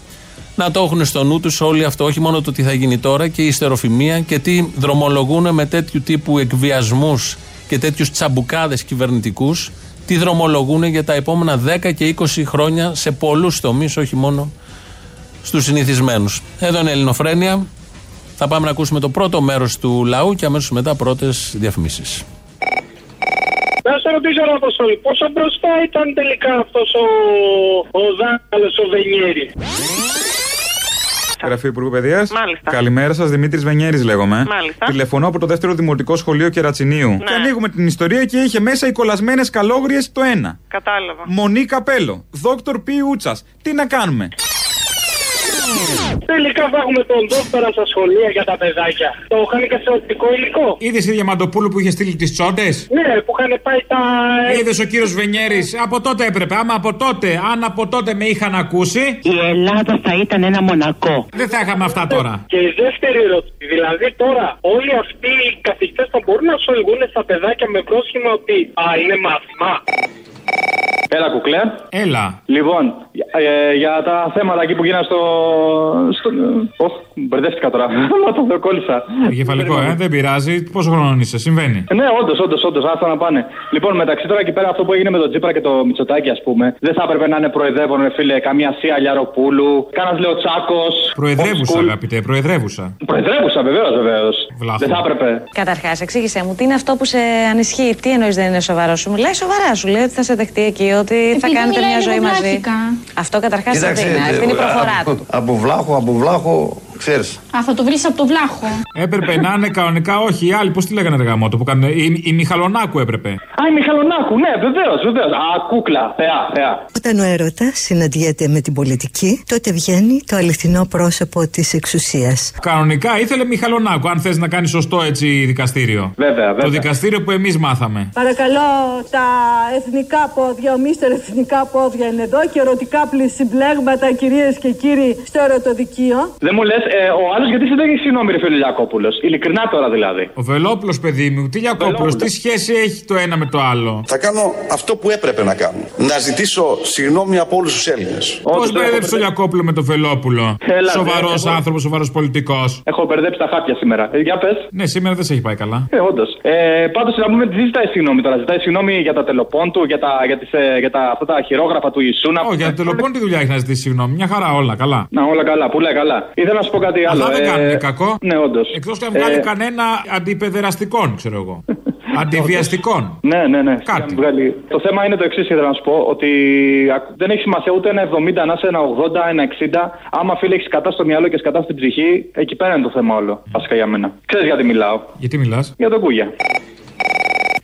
να το έχουν στο νου τους όλοι αυτό, όχι μόνο το τι θα γίνει τώρα και η ιστεροφημία και τι δρομολογούν με τέτοιου τύπου εκβιασμούς και τέτοιους τσαμπουκάδες κυβερνητικούς, τι δρομολογούν για τα επόμενα 10 και 20 χρόνια σε πολλούς τομείς, όχι μόνο στους συνηθισμένους. Εδώ είναι η Ελληνοφρένεια. Θα πάμε να ακούσουμε το πρώτο μέρος του λαού και αμέσως μετά πρώτες διαφημίσεις. Να σε ρωτήσω, ρε Αποστολή, πόσο μπροστά ήταν τελικά αυτός ο, ο Δάγκαλο ο Βενιέρη; Γραφείο Υπουργού Παιδείας. Μάλιστα. Καλημέρα σας, Δημήτρης Βενιέρης λέγομαι. Μάλιστα. Τηλεφωνώ από το δεύτερο δημοτικό σχολείο Κερατσινίου. Ναι. Και ανοίγουμε την ιστορία και είχε μέσα οι κολλασμένες καλόγριες το ένα. Κατάλαβα. Μονή Καπέλο. Δόκτωρ Πι Ούτσας. Τι να κάνουμε; Τελικά θα έχουμε τον δόκτωρα στα σχολεία για τα παιδάκια. Το είχαν και σε οπτικό υλικό. Είδες η Διαμαντοπούλου που είχε στείλει τις τσόντες; Ναι, που είχαν πάει τα. Είδες ο κύριος Βενιέρης; Από τότε έπρεπε. Άμα από τότε, αν από τότε με είχαν ακούσει. Η Ελλάδα θα ήταν ένα μονακό. Δεν θα είχαμε αυτά τώρα. Και η δεύτερη ερώτηση. Δηλαδή τώρα όλοι αυτοί οι καθηγητές θα μπορούν να σου οδηγούν στα παιδάκια με πρόσχημα ότι Α, είναι μάθημα. Έλα, κουκλέ. Έλα. Λοιπόν, ε, για τα θέματα εκεί που γίνανε στο. στο... Οχ, μπερδεύτηκα τώρα. [LAUGHS] Μα το δοκόλυσα. Εγκεφαλικό, ε, δεν πειράζει. Πόσο χρόνο είσαι, συμβαίνει. Ναι, όντως, όντως, όντως, άστα να πάνε. Λοιπόν, μεταξύ τώρα εκεί πέρα αυτό που έγινε με τον Τζίπρα και το Μητσοτάκι, ας πούμε, δεν θα έπρεπε να είναι προεδρεύον, ρε φίλε, καμία Σία Λιαροπούλου, κάνα Λεοτσάκο. Προεδρεύουσα, αγαπητέ, προεδρεύουσα. Προεδρεύουσα, βεβαίως, βεβαίως. Δεν θα έπρεπε. Καταρχάς, εξήγησέ μου, τι είναι αυτό που σε ανισχύει, τι εννοείς δεν είναι σοβαρό; Σου μιλάει σοβαρά, σου λέει ότι θα σε δεχτεί εκεί, ότι θα κάνετε μια ζωή μαζί. Αυτό καταρχάς δεν είναι. Αυτή είναι η προφορά του. Από βλάχο, από βλάχο, ξέρεις. Α, θα το βρεις από το βλάχο. Έπρεπε να είναι κανονικά, όχι οι άλλοι, πώς τη λέγανε ρε γαμότο που κάνουν. Η, η Μιχαλονάκου έπρεπε. Α, η Μιχαλονάκου, ναι, βεβαίως, βεβαίως. Α, κούκλα, θεά, θεά. Όταν ο έρωτας συναντιέται με την πολιτική, τότε βγαίνει το αληθινό πρόσωπο της εξουσίας. Κανονικά ήθελε Μιχαλονάκου, αν θες να κάνεις σωστό έτσι δικαστήριο. Βέβαια, βέβαια. Το δικαστήριο που εμείς μάθαμε. Παρακαλώ, τα εθνικά πόδια, ο μίστερ εθνικά πόδια είναι εδώ και ερωτικά συμπλέγματα, κυρίες και κύριοι, στο ερωτοδικείο. Δεν μου λες, ε, ο άλλος γιατί δεν έχει συγγνώμη, ρε φίλε Λιακόπουλος. Ειλικρινά τώρα δηλαδή. Ο Βελόπουλος, παιδί μου, τι Λιακόπουλος, τι σχέση έχει το ένα με το άλλο; Θα κάνω αυτό που έπρεπε να κάνω. Να ζητήσω συγγνώμη από όλους τους Έλληνες. Πώς μπέρδεψε ο Λιακόπουλο με το Βελόπουλο; Σοβαρός εγώ- άνθρωπος, σοβαρός πολιτικός. Έχω μπερδέψει τα χάπια σήμερα. Ε, για πες. Ναι, σήμερα δεν σε έχει πάει καλά. Ε, όντως. Ε, Πάντως να πούμε τι ζητάει συγγνώμη τώρα. Ζητάει συγγνώμη για τα τελοπών του, για, τα, για, τις, ε, για τα, αυτά τα χειρόγραφα του Ισούνα. Όχι, για το τελοπών τι δουλειά έχει να ζητήσει συγγνώμη. Μια χαρά όλα, καλά. Να, όλα καλά, πουλάει καλά. Ήθελα να σου πω κάτι άλλο. Αυτά δεν ε, κάνουν κακό. Ναι, όντως. Εκτός και αν βγάλει κανένα αντιπεδεραστικών, ξέρω εγώ. [LAUGHS] Αντιβιαστικών. Ναι, ναι, ναι. Κάτι. Βγάλει. Το θέμα είναι το εξής, ήθελα να σου πω. Ότι ακ- δεν έχει σημασία ούτε ένα 70, να είσαι ένα 80, ένα 60. Άμα φίλε έχεις κατά στο μυαλό και σκατά στην ψυχή, εκεί πέρα είναι το θέμα όλο. Βασικά για μένα. Ξέρεις γιατί μιλάω. Γιατί μιλάς; Για τον Κούγια.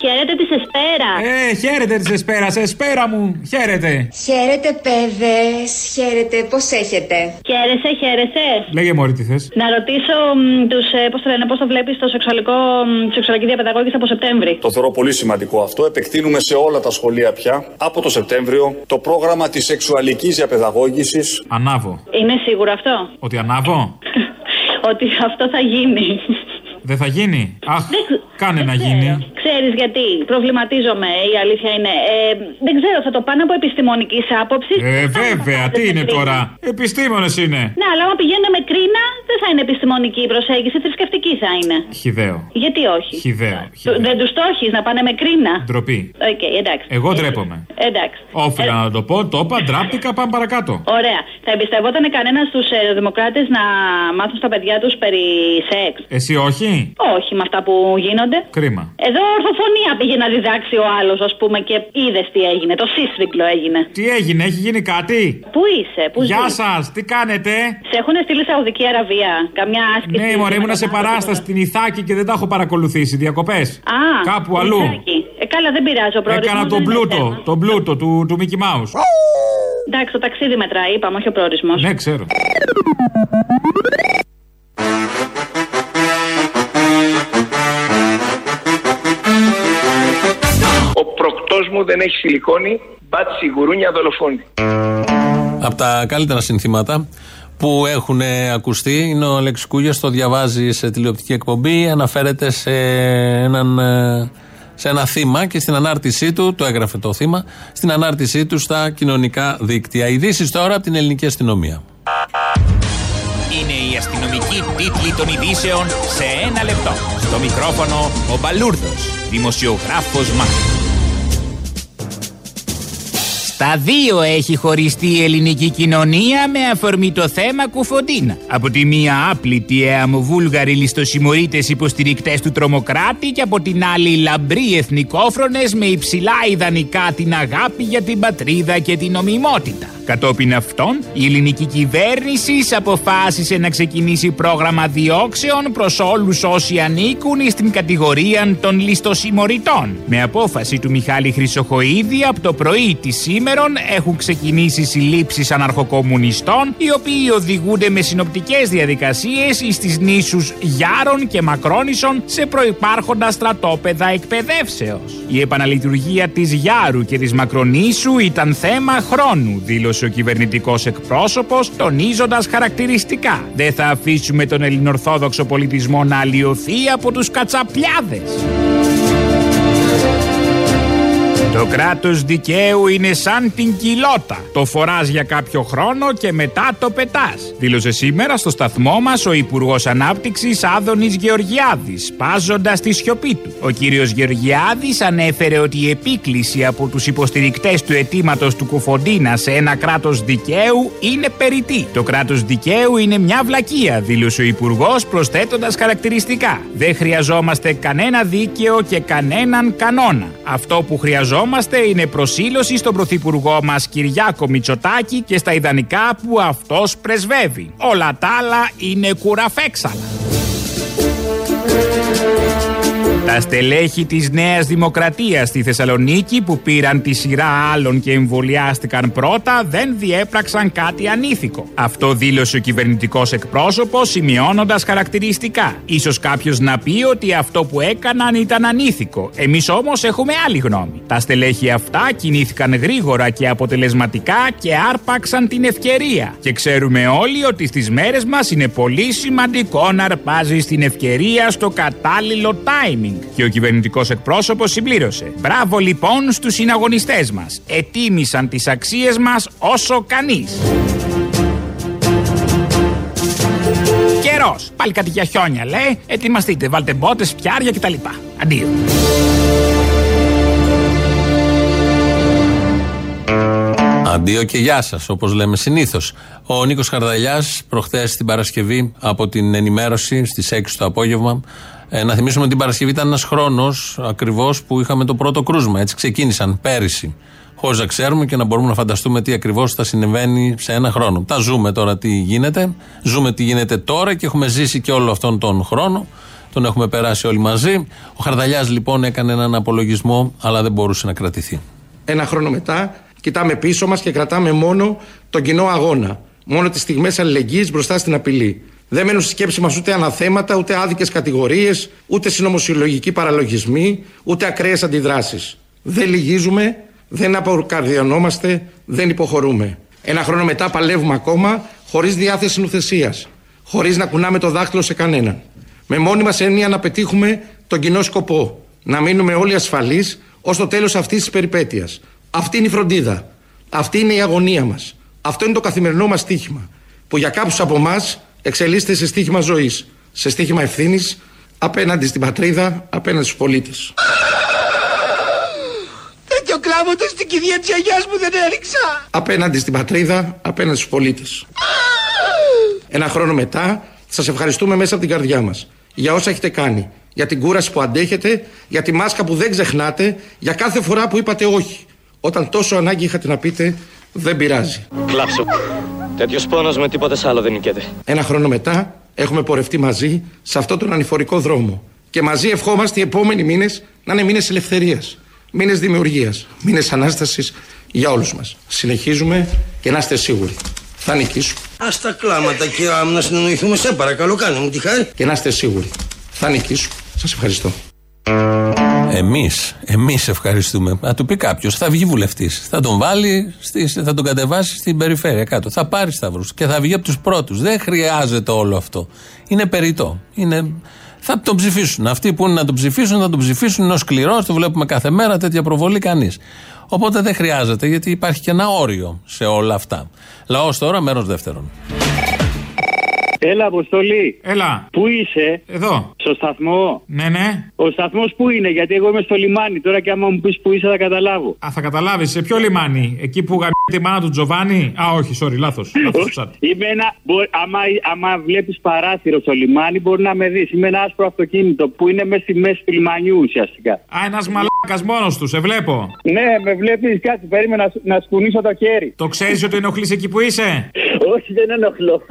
Χαίρετε της Εσπέρα. Ε, χαίρετε της Εσπέρα, Εσπέρα μου, χαίρετε. Χαίρετε, παιδες. Χαίρετε, πώς έχετε; Χαίρεσαι, χαίρεσαι. Λέγε μωρή τι θες. Να ρωτήσω τους, πώς το λένε, πώς το βλέπεις το σεξουαλικό, μ, σεξουαλική διαπαιδαγώγηση από Σεπτέμβρη; Το θεωρώ πολύ σημαντικό αυτό. Επεκτείνουμε σε όλα τα σχολεία πια από το Σεπτέμβριο το πρόγραμμα της σεξουαλικής διαπαιδαγώγησης. Ανάβω. Είναι σίγουρο αυτό; Ότι ανάβω; [LAUGHS] Ότι αυτό θα γίνει. Δεν θα γίνει; Αχ, κάνε να γίνει. Ξέρεις γιατί προβληματίζομαι, η αλήθεια είναι. Ε, δεν ξέρω, θα το πάνε από επιστημονικής άποψης. Ε, βέβαια, τι είναι τώρα. Επιστήμονες είναι. Ναι, αλλά άμα πηγαίνουν με κρίνα, δεν θα είναι επιστημονική η προσέγγιση, θρησκευτική θα είναι. Χιδαίο. Γιατί όχι; Χυδαίο. Το- Δεν τους το έχεις να πάνε με κρίνα; Ντροπή. Οκ, εντάξει. Εγώ ντρέπομαι. Εντάξει. Όφειλα να το πω, το είπα, ντράπηκα, πάμε παρακάτω. Ωραία. Θα εμπιστευόταν κανένας στους νεοδημοκράτες να μάθουν στα παιδιά τους περί σεξ. Εσύ όχι; Όχι με αυτά που γίνονται. Κρίμα. Εδώ ορθοφωνία πήγε να διδάξει ο άλλος, ας πούμε, και είδες τι έγινε. Το σύσφυγκλο έγινε. Τι έγινε, έχει γίνει κάτι; Πού είσαι, πού Γεια ζεις; σας, τι κάνετε; Σε έχουν στείλει Σαουδική Αραβία. Καμιά άσκηση. Ναι, μωρέ, ήμουνα σε παράσταση στην Ιθάκη και δεν τα έχω παρακολουθήσει. Διακοπές. Α, Κάπου αλλού. Ιθάκη. Ε, καλά, δεν πειράζει ο προορισμός Έκανα δεν τον είναι πλούτο, θέμα. τον πλούτο του, του Mickey Mouse. Εντάξει, το ταξίδι μετράει, είπαμε, όχι ο προορισμός. Ναι, ξέρω. Ο προκτός μου δεν έχει σιλικόνη, μπάτσι γουρούνια δολοφόνη. Από τα καλύτερα συνθήματα που έχουν ακουστεί είναι ο Αλέξης Κούγιας, το διαβάζει σε τηλεοπτική εκπομπή, αναφέρεται σε, έναν, ε, σε ένα θύμα και στην ανάρτησή του, το έγραφε το θύμα, στην ανάρτησή του στα κοινωνικά δίκτυα. Ειδήσεις τώρα από την ελληνική αστυνομία. Είναι η αστυνομική τίτλη των ειδήσεων σε ένα λεπτό. Στο μικρόφωνο ο Μπαλούρδος, δημοσιογράφος Μάρκος. Στα δύο έχει χωριστεί η ελληνική κοινωνία με αφορμή το θέμα Κουφοντίνα. Από τη μία άπλητοι εαμοβούλγαροι ληστοσημωρίτες υποστηρικτές του τρομοκράτη και από την άλλη λαμπροί εθνικόφρονες με υψηλά ιδανικά την αγάπη για την πατρίδα και την νομιμότητα. Κατόπιν αυτών, η ελληνική κυβέρνηση αποφάσισε να ξεκινήσει πρόγραμμα διώξεων προς όλους όσοι ανήκουν στην κατηγορία των ληστοσημωρητών. Με απόφαση του Μιχάλη Χρυσοχοίδη από το πρωί της σήμερα ημέρων έχουν ξεκινήσει συλλήψεις αναρχοκομμουνιστών οι οποίοι οδηγούνται με συνοπτικές διαδικασίες στις νήσους Γιάρων και Μακρόνισων σε προϋπάρχοντα στρατόπεδα εκπαιδεύσεως. Η επαναλειτουργία της Γιάρου και της Μακρονήσου ήταν θέμα χρόνου, δήλωσε ο κυβερνητικός εκπρόσωπος, τονίζοντας χαρακτηριστικά. Δεν θα αφήσουμε τον ελληνορθόδοξο πολιτισμό να αλλοιωθεί από τους κατσαπλιάδες. Το κράτος δικαίου είναι σαν την κοιλότα. Το φοράς για κάποιο χρόνο και μετά το πετάς. Δήλωσε σήμερα στο σταθμό μας ο Υπουργός Ανάπτυξης Άδωνης Γεωργιάδης, σπάζοντας τη σιωπή του. Ο κύριος Γεωργιάδης ανέφερε ότι η επίκληση από τους υποστηρικτές του αιτήματος του Κουφοντίνα σε ένα κράτος δικαίου είναι περιττή. Το κράτος δικαίου είναι μια βλακεία, δήλωσε ο Υπουργός προσθέτοντας χαρακτηριστικά. Δεν χρειαζόμαστε κανένα δίκαιο και κανέναν κανόνα. Αυτό που χρειαζόμαστε είναι προσήλωση στον Πρωθυπουργό μας Κυριάκο Μητσοτάκη και στα ιδανικά που αυτός πρεσβεύει. Όλα τα άλλα είναι κουραφέξαλα. Τα στελέχη της Νέας Δημοκρατίας στη Θεσσαλονίκη που πήραν τη σειρά άλλων και εμβολιάστηκαν πρώτα δεν διέπραξαν κάτι ανήθικο. Αυτό δήλωσε ο κυβερνητικός εκπρόσωπος σημειώνοντας χαρακτηριστικά. Ίσως κάποιος να πει ότι αυτό που έκαναν ήταν ανήθικο. Εμείς όμως έχουμε άλλη γνώμη. Τα στελέχη αυτά κινήθηκαν γρήγορα και αποτελεσματικά και άρπαξαν την ευκαιρία. Και ξέρουμε όλοι ότι στις μέρες μας είναι πολύ σημαντικό να αρπάζεις την ευκαιρία στο κατάλληλο timing. Και ο κυβερνητικός εκπρόσωπος συμπλήρωσε. Μπράβο λοιπόν στους συναγωνιστές μας. Ετίμησαν τις αξίες μας όσο κανείς. Καιρός. Πάλι κάτι για χιόνια λέει. Ετοιμαστείτε. Βάλτε μπότες, πιάρια κτλ. Αντίο. Αντίο και γεια σας, όπως λέμε συνήθως. Ο Νίκος Χαρδαλιάς, προχθές την Παρασκευή, από την ενημέρωση στις 6 το απόγευμα, ε, να θυμίσουμε ότι την Παρασκευή ήταν ένας χρόνος ακριβώς που είχαμε το πρώτο κρούσμα. Έτσι ξεκίνησαν πέρυσι. Χωρίς να ξέρουμε και να μπορούμε να φανταστούμε τι ακριβώς θα συμβαίνει σε ένα χρόνο. Τα ζούμε τώρα τι γίνεται. Ζούμε τι γίνεται τώρα και έχουμε ζήσει και όλο αυτόν τον χρόνο. Τον έχουμε περάσει όλοι μαζί. Ο Χαρδαλιάς λοιπόν έκανε έναν απολογισμό, αλλά δεν μπορούσε να κρατηθεί. Ένα χρόνο μετά κοιτάμε πίσω μας και κρατάμε μόνο τον κοινό αγώνα. Μόνο τις στιγμές αλληλεγγύης μπροστά στην απειλή. Δεν μένουν στη σκέψη μας ούτε αναθέματα, ούτε άδικες κατηγορίες, ούτε συνωμοσιολογικοί παραλογισμοί, ούτε ακραίες αντιδράσεις. Δεν λυγίζουμε, δεν αποκαρδιανόμαστε, δεν υποχωρούμε. Ένα χρόνο μετά παλεύουμε ακόμα, χωρίς διάθεση νουθεσία, χωρίς να κουνάμε το δάχτυλο σε κανέναν. Με μόνη μας έννοια να πετύχουμε τον κοινό σκοπό. Να μείνουμε όλοι ασφαλείς ως το τέλος αυτής της περιπέτειας. Αυτή είναι η φροντίδα. Αυτή είναι η αγωνία μας. Αυτό είναι το καθημερινό μας στίχημα. Που για κάποιους από εμά εξελίσσεται σε στίχημα ζωής, σε στίχημα ευθύνης απέναντι στην πατρίδα, απέναντι στους πολίτες. Τέτοιο κλάμα στην κηδεία της αγιά μου δεν έριξα. Απέναντι στην πατρίδα, απέναντι στους πολίτες. Ένα χρόνο μετά, σας ευχαριστούμε μέσα από την καρδιά μας για όσα έχετε κάνει. Για την κούραση που αντέχετε, για τη μάσκα που δεν ξεχνάτε, για κάθε φορά που είπατε όχι. Όταν τόσο ανάγκη είχατε να πείτε, δεν πειράζει. Κλάψω. Τέτοιος πόνος με τίποτε άλλο δεν νικέται. Ένα χρόνο μετά έχουμε πορευτεί μαζί σε αυτόν τον ανηφορικό δρόμο. Και μαζί ευχόμαστε οι επόμενοι μήνες να είναι μήνες ελευθερίας, μήνες δημιουργίας, μήνες ανάστασης για όλους μας. Συνεχίζουμε και να είστε σίγουροι. Θα νικήσουμε. Α τα κλάματα, κύριε μου, να συνεννοηθούμε. Σε παρακαλώ, κάνε μου τη χάρη. Και να είστε σίγουροι. Θα νικήσουμε. Σας ευχαριστώ. Εμείς, εμείς ευχαριστούμε. Να του πει κάποιος, θα βγει βουλευτής. Θα τον βάλει, στις, θα τον κατεβάσει στην περιφέρεια κάτω. Θα πάρει σταυρούς και θα βγει από τους πρώτους. Δεν χρειάζεται όλο αυτό. Είναι περιττό. Είναι, θα τον ψηφίσουν. Αυτοί που είναι να τον ψηφίσουν, θα τον ψηφίσουν. Είναι ο σκληρό, το βλέπουμε κάθε μέρα, τέτοια προβολή κανείς. Οπότε δεν χρειάζεται, γιατί υπάρχει και ένα όριο σε όλα αυτά. Λαός τώρα, μέρος δεύτερον. Έλα, Αποστολή. Έλα. Πού είσαι; Εδώ. Στο σταθμό. Ναι, ναι. Ο σταθμός πού είναι, γιατί εγώ είμαι στο λιμάνι. Τώρα και άμα μου πεις πού είσαι, θα καταλάβω. Α, θα καταλάβεις. Σε ποιο λιμάνι, εκεί που γαμ τη μάνα του Τζοβάνι; Α, όχι, sorry, λάθος. είμαι ένα. Μπο, άμα άμα βλέπεις παράθυρο στο λιμάνι, μπορεί να με δεις. Είμαι ένα άσπρο αυτοκίνητο που είναι μέσα στη μέση του λιμανιού ουσιαστικά. Α, ένας μαλάκας μόνος τους, σε βλέπω. Ναι, με βλέπεις κάτι, περίμενα να, να σκουνίσω το χέρι. Το ξέρεις ότι ενοχλείς εκεί που είσαι; όχι, δεν ενοχλώ.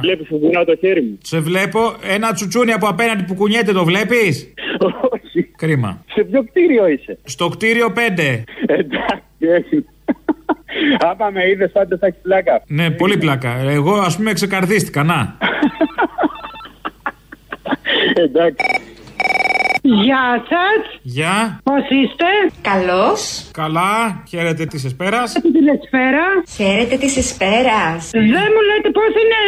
Βλέπεις που κουνάω το χέρι μου. Σε βλέπω ένα τσουτσούνι από απέναντι που κουνιέται, το βλέπεις; Όχι. Κρίμα. Σε ποιο κτίριο είσαι; Στο κτίριο 5. Εντάξει, Άμα με είδες, πάντα θα έχεις πλάκα. Ναι, πολύ πλάκα. Εγώ ας πούμε ξεκαρδίστηκα, να. Εντάξει. Γεια σας. Γεια. Πώς είστε, Καλώς. Καλά, χαίρετε της εσπέρας. Την εσπέρα. Χαίρετε της Εσπέρας. Δεν μου λέτε πώς είναι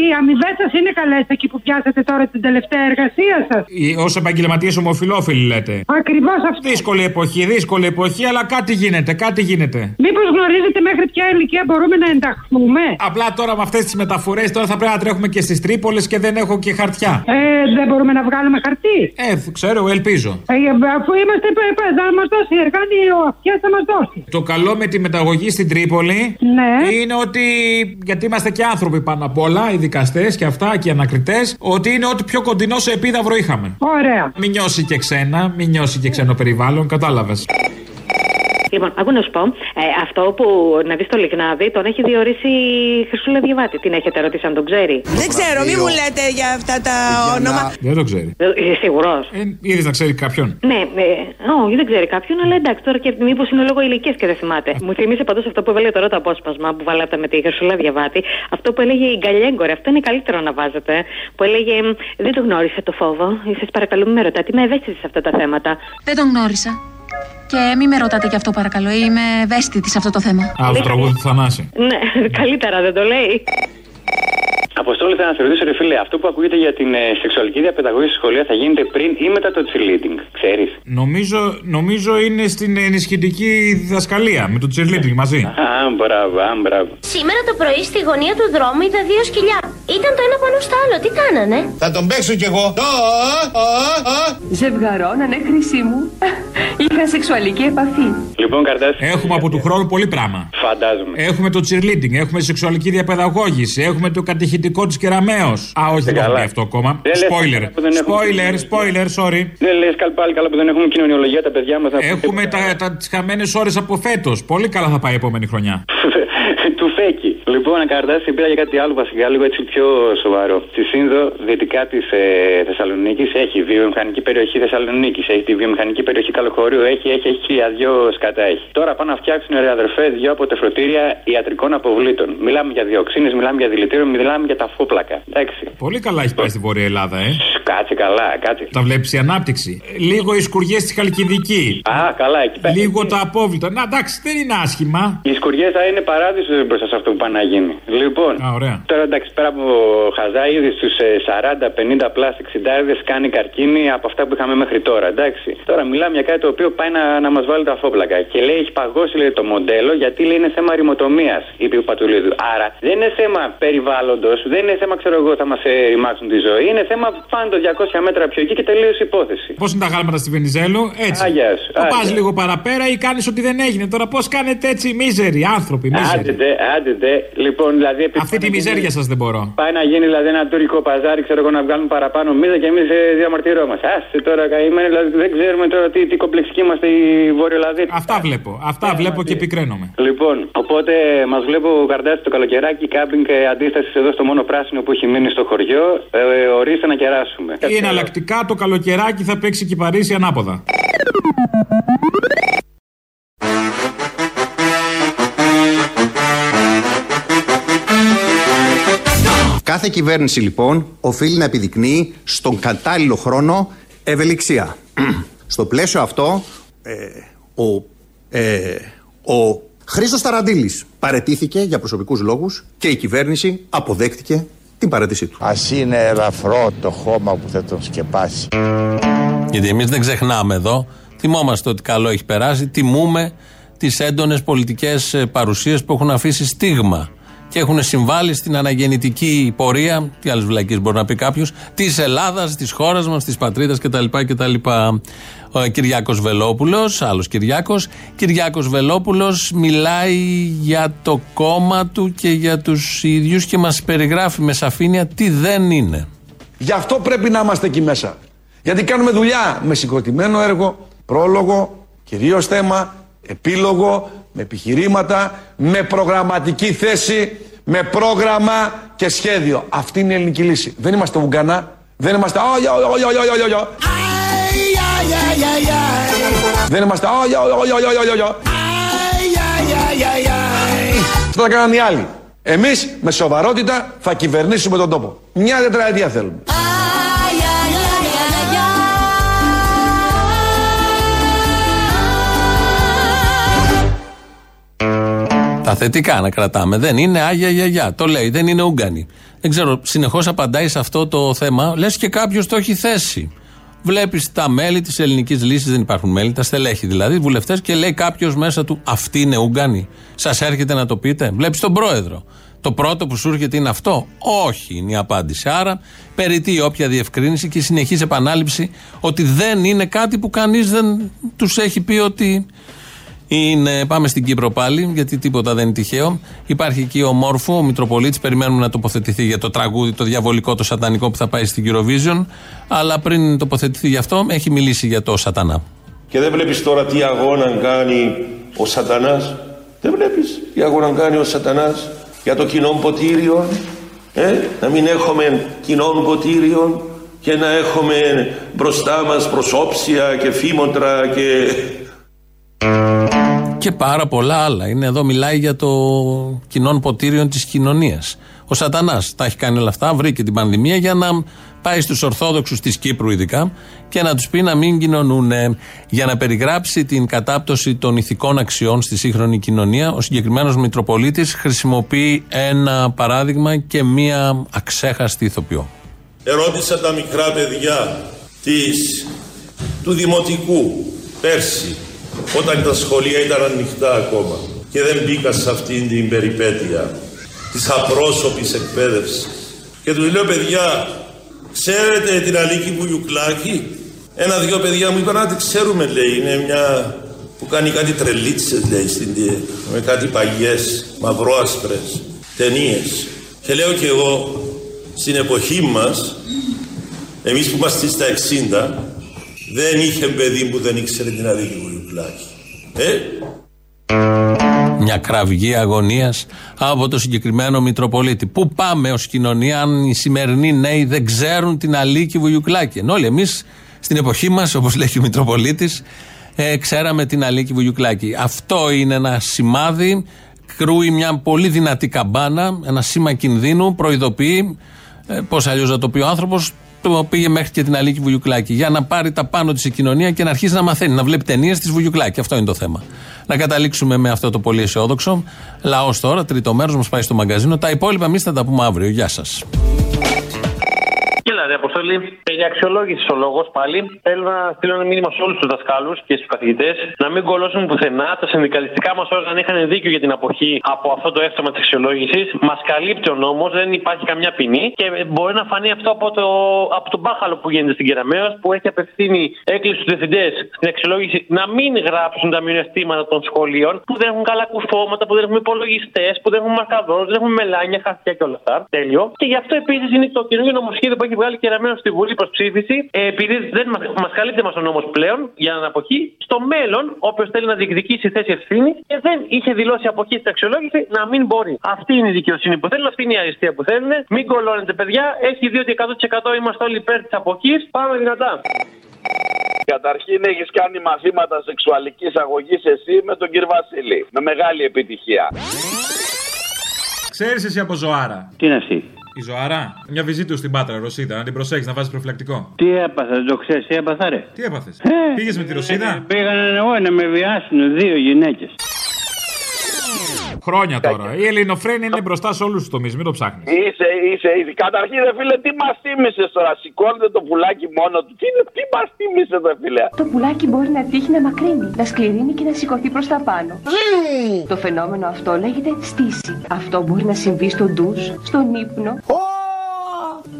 οι αμοιβές σας είναι καλές εκεί που πιάσατε τώρα την τελευταία εργασία σας; Ω επαγγελματίες ομοφυλόφιλοι λέτε. Ακριβώς αυτό. Δύσκολη εποχή, δύσκολη εποχή, αλλά κάτι γίνεται, κάτι γίνεται. Μήπως γνωρίζετε μέχρι ποια ηλικία μπορούμε να ενταχθούμε; Απλά τώρα με αυτές τις μεταφορές τώρα θα πρέπει να τρέχουμε και στις Τρίπολες και δεν έχω και χαρτιά. Ε, δεν μπορούμε να βγάλουμε χαρτί; Ε, ξέρω, ελπίζω. Ε, αφού είμαστε π- π- θα μας δώσει η εργάνη, ο αυτιά θα μας δώσει. Το καλό με τη μεταγωγή στην Τρίπολη Ναι. είναι ότι. Γιατί είμαστε και άνθρωποι πάνω απ' όλα, οι δικαστές και αυτά και οι ανακριτές, ότι είναι ό,τι πιο κοντινό σε επίδαυρο είχαμε. Ωραία. Μην νιώσει και ξένα, μην νιώσει και ξένο περιβάλλον, κατάλαβες. Λοιπόν, άκου να σου πω, ε, αυτό που να δεις στο Λιγνάδι τον έχει διορίσει η Χρυσούλα Διαβάτη. Την έχετε ρωτήσει αν τον ξέρει; Δεν ξέρω, μη μου λέτε για αυτά τα όνομα. Δεν το ξέρει. Ε, Είσαι σίγουρος. Ε, Είδες να ξέρει κάποιον; Ναι, ε, όχι, δεν ξέρει κάποιον, αλλά εντάξει, τώρα και μήπως είναι λόγω ηλικίας και δεν θυμάται. Μου θύμισε πάντως αυτό που έβαλε τώρα το απόσπασμα που βάλατε με τη Χρυσούλα Διαβάτη. Αυτό που έλεγε η Γκαλιέγκορε, αυτό είναι καλύτερο να βάζετε. Που έλεγε «Μ, Δεν το γνώρισε το φόβο. Σα παρακαλούμε, με ρωτάτε, είμαι ευαίσθητη σε αυτά τα θέματα. Δεν τον γνώρισα. Και μην με ρωτάτε γι' αυτό παρακαλώ, είμαι ευαίσθητη σε αυτό το θέμα. Α, το τραγούδι του Θανάση. Ναι, [LAUGHS] καλύτερα δεν το λέει. Αποστόλη, θα να σε ρωτήσω, ρε φίλε, αυτό που ακούγεται για την ε, σεξουαλική διαπαιδαγώγηση στη σχολεία θα γίνεται πριν ή μετά το cheerleading, ξέρεις; Νομίζω, νομίζω είναι στην ενισχυτική διδασκαλία με το cheerleading μαζί. Α, μπράβο, α, μπράβο. Σήμερα το πρωί στη γωνία του δρόμου είδα δύο σκυλιά. Ήταν το ένα πάνω στο άλλο. Τι κάνανε; Θα τον παίξω κι εγώ. Ζευγαρώνανε, χρυσή μου. [LAUGHS] Είχα σεξουαλική επαφή. Λοιπόν, καρτάς. Έχουμε από του χρόνου πολύ πράγμα. Φαντάζομαι. Έχουμε το cheerleading, έχουμε σεξουαλική διαπαιδαγώγηση, έχουμε το κατηχητικό της κεραμαίο. Α, όχι, δεν το έχω πει αυτό ακόμα. Δεν λες Spoiler. που δεν έχουμε Spoiler, spoiler, sorry. Δεν λες πάλι καλά που δεν έχουμε κοινωνιολογία τα παιδιά μας. Έχουμε τα, τα, τις χαμένες ώρες από φέτος. Πολύ καλά θα πάει η επόμενη χρονιά. [LAUGHS] του φέκι. Λοιπόν, Καρδάση πήρα για κάτι άλλο βασικά, λίγο έτσι πιο σοβαρό. Στη Σύνδο, δυτικά της ε, Θεσσαλονίκης, έχει βιομηχανική περιοχή Θεσσαλονίκης, έχει τη βιομηχανική περιοχή Καλοχωρίου, έχει, έχει, έχει χιλιαδιό σκατά έχει. Τώρα πάνε να φτιάξουν ρε αδερφέ δύο αποτεφρωτήρια ιατρικών αποβλήτων. Μιλάμε για διοξίνες, μιλάμε για δηλητήριο, μιλάμε για τα φόπλακα. Εντάξει. Πολύ καλά έχει πάει στη Βόρεια Ελλάδα, ε. Κάτσε καλά, κάτσε. Τα βλέπεις η ανάπτυξη. Λίγο οι σκουριές στη Χαλκιδική. Α, καλά, εκεί πέρα. Λίγο τα απόβλητα. Να εντάξει, δεν είναι άσχημα. Οι σκουριές θα είναι παράδεισο μπροστά σε αυτό που πάνε να γίνει. Λοιπόν, Α, ωραία. τώρα εντάξει, πέρα από χαζά, ήδη στου 40-50 πλάς 60 κάνει καρκίνη από αυτά που είχαμε μέχρι τώρα. Εντάξει. Τώρα μιλάμε για κάτι το οποίο πάει να, να μας βάλει τα φόπλακα. Και λέει έχει παγώσει λέει, το μοντέλο γιατί λέει είναι θέμα ρημοτομίας, είπε ο Πατουλίδου. Άρα δεν είναι θέμα περιβάλλοντος, δεν είναι θέμα, ξέρω εγώ, θα μας ε, ρημάξουν τη ζωή. Είναι θέμα πάνω το 200 μέτρα πιο εκεί και τελείωσε η υπόθεση. Πώς είναι τα γάλματα στη Βενιζέλου, έτσι. Άγιας σου, Το πας άγια. λίγο παραπέρα ή κάνεις ότι δεν έγινε. Τώρα πώς κάνετε έτσι μίζεροι άνθρωποι, μίζεροι. Άντε, άντε, λοιπόν, δηλαδή. επειδή Αυτή τη πάει να μιζέρια γίνει- σας δεν μπορώ. Πάει να γίνει δηλαδή ένα τουρκικό παζάρι, ξέρω εγώ, να βγάλουν παραπάνω μίζα και εμείς διαμαρτυρόμαστε. Άστε τώρα καημένοι, δηλαδή δεν ξέρουμε τώρα τι, τι κομπλεξικοί είμαστε οι Βόρειο-Λαδί. Αυτά βλέπω. Αυτά βλέπω και επικραίνομαι. Λοιπόν, οπότε μας βλέπω καρδάσει το καλοκαιράκι, κάμπινγκ και αντίστασης εδώ στο μόνο πράσινο που έχει μείνει στο χωριό. Ε, ε, ορίστε να κεράσουμε. Ή εναλλακτικά το καλοκαιράκι θα παίξει και η Παρίσι ανάποδα. Κάθε κυβέρνηση λοιπόν οφείλει να επιδεικνύει στον κατάλληλο χρόνο ευελιξία. [CLEARS THROAT] Στο πλαίσιο αυτό, ε, ο, ε, ο Χρήστος Ταραντήλης παρετήθηκε για προσωπικούς λόγους και η κυβέρνηση αποδέχτηκε την παρέτησή του. Ας είναι ελαφρό το χώμα που θα τον σκεπάσει. Γιατί εμείς δεν ξεχνάμε εδώ. Θυμόμαστε ότι καλό έχει περάσει. Τιμούμε τις έντονες πολιτικές παρουσίες που έχουν αφήσει στίγμα και έχουν συμβάλει στην αναγεννητική πορεία, τι άλλες βλακίες μπορεί να πει κάποιος, της Ελλάδας, της χώρας μας, της πατρίδας κτλ. κτλ. Ο Κυριάκος Βελόπουλος, άλλος Κυριάκος. Κυριάκος Βελόπουλος μιλάει για το κόμμα του και για τους ίδιους και μας περιγράφει με σαφήνεια τι δεν είναι. Γι' αυτό πρέπει να είμαστε εκεί μέσα. Γιατί κάνουμε δουλειά με συγκροτημένο έργο, πρόλογο, κυρίως θέμα, επίλογο, με επιχειρήματα, με προγραμματική θέση, με πρόγραμμα και σχέδιο. Αυτή είναι η ελληνική λύση. Δεν είμαστε Ουγγανά, δεν είμαστε... «Ω, γιο, γιο, γιο, γιο, γιο, γιο». Δεν είμαστε... «Ω, γιο, γιο, γιο, γιο, γιο, γιο». Αυτό θα κάνουν οι άλλοι. Εμείς με σοβαρότητα θα κυβερνήσουμε τον τόπο. Μια τετραετία θέλουμε. Τα θετικά να κρατάμε. Δεν είναι Άγια Γιαγιά. Το λέει, δεν είναι Ούγκανη. Δεν ξέρω, συνεχώς απαντάει σε αυτό το θέμα. Λες και κάποιος το έχει θέσει. Βλέπεις τα μέλη της ελληνικής λύσης, δεν υπάρχουν μέλη, τα στελέχη δηλαδή, βουλευτές, και λέει κάποιος μέσα του, Αυτή είναι Ούγκανη. Σας έρχεται να το πείτε. Βλέπεις τον πρόεδρο. Το πρώτο που σου έρχεται είναι αυτό. Όχι, είναι η απάντηση. Άρα, περιττεί όποια διευκρίνηση και συνεχής επανάληψη ότι δεν είναι κάτι που κανείς δεν τους έχει πει ότι είναι, πάμε στην Κύπρο πάλι, γιατί τίποτα δεν είναι τυχαίο. Υπάρχει εκεί ο Μόρφου, ο Μητροπολίτης. Περιμένουμε να τοποθετηθεί για το τραγούδι, το διαβολικό, το σατανικό που θα πάει στην Eurovision. Αλλά πριν τοποθετηθεί γι' αυτό, έχει μιλήσει για το Σατανά. Και δεν βλέπεις τώρα τι αγώνα κάνει ο σατανάς; Δεν βλέπεις τι αγώνα κάνει ο σατανάς για το κοινό ποτήριο. Ε, να μην έχουμε κοινό ποτήριο και να έχουμε μπροστά μας προσώψια και φήμοτρα και Και πάρα πολλά άλλα. Είναι εδώ, μιλάει για το κοινών ποτήριων της κοινωνίας. Ο Σατανάς τα έχει κάνει όλα αυτά, βρήκε την πανδημία για να πάει στους Ορθόδοξους της Κύπρου, ειδικά, και να τους πει να μην κοινωνούν. Για να περιγράψει την κατάπτωση των ηθικών αξιών στη σύγχρονη κοινωνία, ο συγκεκριμένος Μητροπολίτης χρησιμοποιεί ένα παράδειγμα και μία αξέχαστη ηθοποιό. Ερώτησα τα μικρά παιδιά της, του Δημοτικού πέρσι όταν τα σχολεία ήταν ανοιχτά ακόμα και δεν μπήκα σε αυτήν την περιπέτεια της απρόσωπης εκπαίδευσης. Και του λέω παιδιά, ξέρετε την Αλίκη Βουγιουκλάκη. Ένα-δυο παιδιά μου είπαν, να τη ξέρουμε λέει, είναι μια που κάνει κάτι τρελίτσες λέει, στην, με κάτι παγιές, μαυρόασπρες, ταινίες. Και λέω και εγώ, στην εποχή μας, εμείς που είμαστε στα 60, δεν είχε παιδί που δεν ήξερε την Αλίκη Βουγιουκλάκη. Ε, Μια κραυγή αγωνίας από το συγκεκριμένο Μητροπολίτη. Πού πάμε ως κοινωνία, αν οι σημερινοί νέοι δεν ξέρουν την Αλίκη Βουγιουκλάκη; Ενώ όλοι εμείς στην εποχή μας, όπως λέει και ο Μητροπολίτης, ε, ξέραμε την Αλίκη Βουγιουκλάκη. Αυτό είναι ένα σημάδι, κρούει μια πολύ δυνατή καμπάνα, ένα σήμα κινδύνου, προειδοποιεί. Ε, Πώς αλλιώς να το πει ο άνθρωπος, το πήγε μέχρι και την Αλίκη Βουγιουκλάκη. Για να πάρει τα πάνω της η κοινωνία και να αρχίσει να μαθαίνει, να βλέπει ταινίες της Βουγιουκλάκη. Αυτό είναι το θέμα. Να καταλήξουμε με αυτό το πολύ αισιόδοξο. Λαός τώρα, τρίτο μέρος, μας πάει στο μαγκαζίνο. Τα υπόλοιπα εμείς θα τα πούμε αύριο. Γεια σας. Κοίτα, ρε Αποστολή, περί αξιολόγηση ο λόγος πάλι. Θέλω να στείλω ένα μήνυμα σε όλους τους δασκάλους και στους καθηγητές να μην κολώσουν πουθενά. Τα συνδικαλιστικά μας όργανα είχαν δίκιο για την αποχή από αυτό το έκτομα της αξιολόγησης. Μας καλύπτει ο νόμος, δεν υπάρχει καμιά ποινή και μπορεί να φανεί αυτό από, το, από τον μπάχαλο που γίνεται στην Κεραμαίο που έχει απευθύνει έκκληση στους διευθυντές στην αξιολόγηση να μην γράψουν τα μειονεκτήματα των σχολείων που δεν έχουν καλά κουφώματα, που δεν έχουν υπολογιστές, που δεν έχουν μαρκαδόρους, δεν έχουν μελάνια, χαρτιά και όλα αυτά. Τέλειο. Και γι' αυτό επίσης είναι το καινούργιο νομοσχέδιο που έχει βγάλει Κεραμαίο στη Βουλή προς ψήφιση. Ε, επειδή δεν μα μας καλύπτει μας ο νόμος πλέον για την αποχή, στο μέλλον όποιος θέλει να διεκδικήσει θέση ευθύνη και δεν είχε δηλώσει αποχή στην αξιολόγηση να μην μπορεί. Αυτή είναι η δικαιοσύνη που θέλουν, αυτή είναι η αριστεία που θέλουν. Μην κολώνετε, παιδιά. Έχει δει ότι 100% είμαστε όλοι υπέρ της αποχής. Πάμε δυνατά. Καταρχήν έχεις κάνει μαθήματα σεξουαλικής αγωγής εσύ με τον κύριο Βασίλη. Με μεγάλη επιτυχία. Ξέρεις εσύ από ζωάρα. Τι είναι αυτή; Η ζωάρα. Μια βυζίτου στην Πάτρα, Ρωσίδα, να την προσέχει να βάζεις προφυλακτικό. Τι έπαθα, δεν το ξέρεις, τι έπαθα ρε; Τι έπαθες; Ε, Πήγες με τη Ρωσίδα; Πήγανε εγώ να με βιάσουν δύο γυναίκες. Χρόνια τώρα. Η ελληνοφρένη είναι μπροστά σε όλους τους τομείς, μην το ψάχνεις. Είσαι, είσαι, είσαι. Καταρχήν, ρε φίλε, τι μας θύμισες τώρα; Σηκώνεται το πουλάκι μόνο του. Τι, είναι- τι μας θύμισες, ρε φίλε; Το πουλάκι μπορεί να τύχει να μακρύνει, να σκληρύνει και να σηκωθεί προς τα πάνω. Το φαινόμενο αυτό λέγεται στήση. Αυτό μπορεί να συμβεί στο ντουζ, στον ύπνο.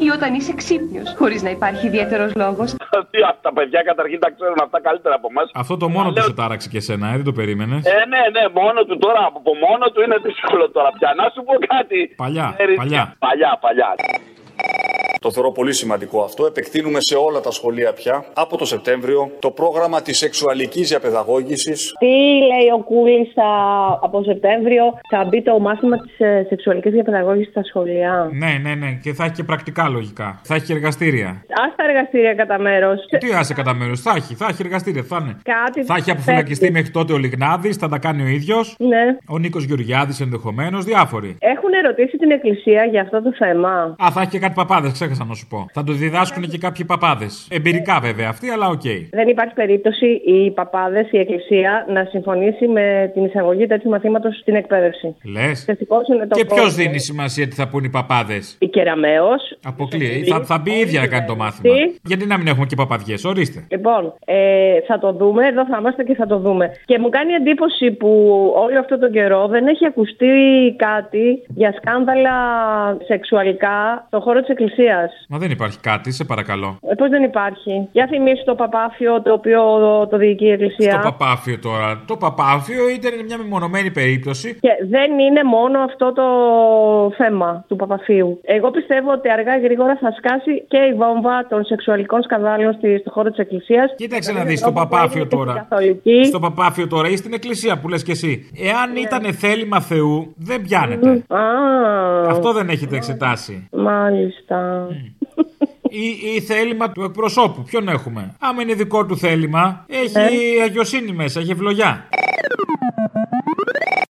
Ή όταν είσαι ξύπνιος, χωρίς να υπάρχει ιδιαίτερος λόγος. Τι, αυτά τα παιδιά καταρχήν τα ξέρουν αυτά καλύτερα από εμάς. Αυτό το μόνο του σε τάραξε και εσένα, ε, δεν το περίμενες. Ε, ναι, ναι, μόνο του τώρα, από μόνο του είναι δύσκολο τώρα πια. Να σου πω κάτι. Παλιά, Ξέρεις, παλιά. Παλιά, παλιά. Το θεωρώ πολύ σημαντικό αυτό. Επεκτείνουμε σε όλα τα σχολεία πια από το Σεπτέμβριο το πρόγραμμα της σεξουαλικής διαπαιδαγώγησης. Τι λέει ο Κούλης από Σεπτέμβριο, θα μπει το μάθημα της ε, σεξουαλικής διαπαιδαγώγησης στα σχολεία; Ναι, ναι, ναι. Και θα έχει και πρακτικά λογικά. Θα έχει και εργαστήρια. Α τα εργαστήρια κατά μέρος. Τι άσε κατά μέρος. Θα έχει, θα έχει εργαστήρια. Θα είναι. Κάτι Θα έχει αποφυλακιστεί μέχρι τότε ο Λιγνάδης, θα τα κάνει ο ίδιος. Ναι. Ο Νίκος Γεωργιάδης ενδεχομένως, διάφοροι. Έχουν ερωτήσει την Εκκλησία για αυτό το θέμα; Α, θα έχει και κάτι παπάδες, ξέχασα να σου πω. Θα το διδάσκουν και κάποιοι παπάδες. Εμπειρικά βέβαια αυτοί, αλλά οκ. Δεν υπάρχει περίπτωση οι παπάδες, η Εκκλησία να συμφωνήσει με την εισαγωγή τέτοιου μαθήματος στην εκπαίδευση. Λες. Δυστυχώς είναι το Και ποιος πρόβλημα. δίνει σημασία τι θα πουν οι παπάδες; Η Κεραμέως. Αποκλείει. Θα, θα μπει η ίδια να κάνει το μάθημα. Γιατί να μην έχουμε και παπαδιές, ορίστε. Λοιπόν, ε, θα το δούμε, εδώ θα είμαστε και θα το δούμε. Και μου κάνει εντύπωση που όλο αυτό τον καιρό δεν έχει ακουστεί κάτι για σκάνδαλα σεξουαλικά στον χώρο της Εκκλησίας. Μα δεν υπάρχει κάτι, σε παρακαλώ. Ε, Πώς δεν υπάρχει; Για θυμίσου το παπάφιο το οποίο το διοικεί η Εκκλησία. Το παπάφιο τώρα. Το παπάφιο ήταν μια μεμονωμένη περίπτωση. Και δεν είναι μόνο αυτό το θέμα του παπαφίου. Εγώ πιστεύω ότι αργά ή γρήγορα θα σκάσει και η βόμβα των σεξουαλικών σκανδάλων στη, στο χώρο της Εκκλησίας. Κοίταξε να δεις το παπάφιο τώρα. Στο παπάφιο τώρα ή στην εκκλησία που λες και εσύ. Εάν ήταν θέλημα Θεού, δεν πιάνεται. Α, Αυτό δεν έχετε εξετάσει. μάλιστα ή, ή θέλημα του εκπροσώπου. Ποιον έχουμε; Άμα είναι δικό του θέλημα, έχει ε. αγιοσύνη μέσα, έχει ευλογιά.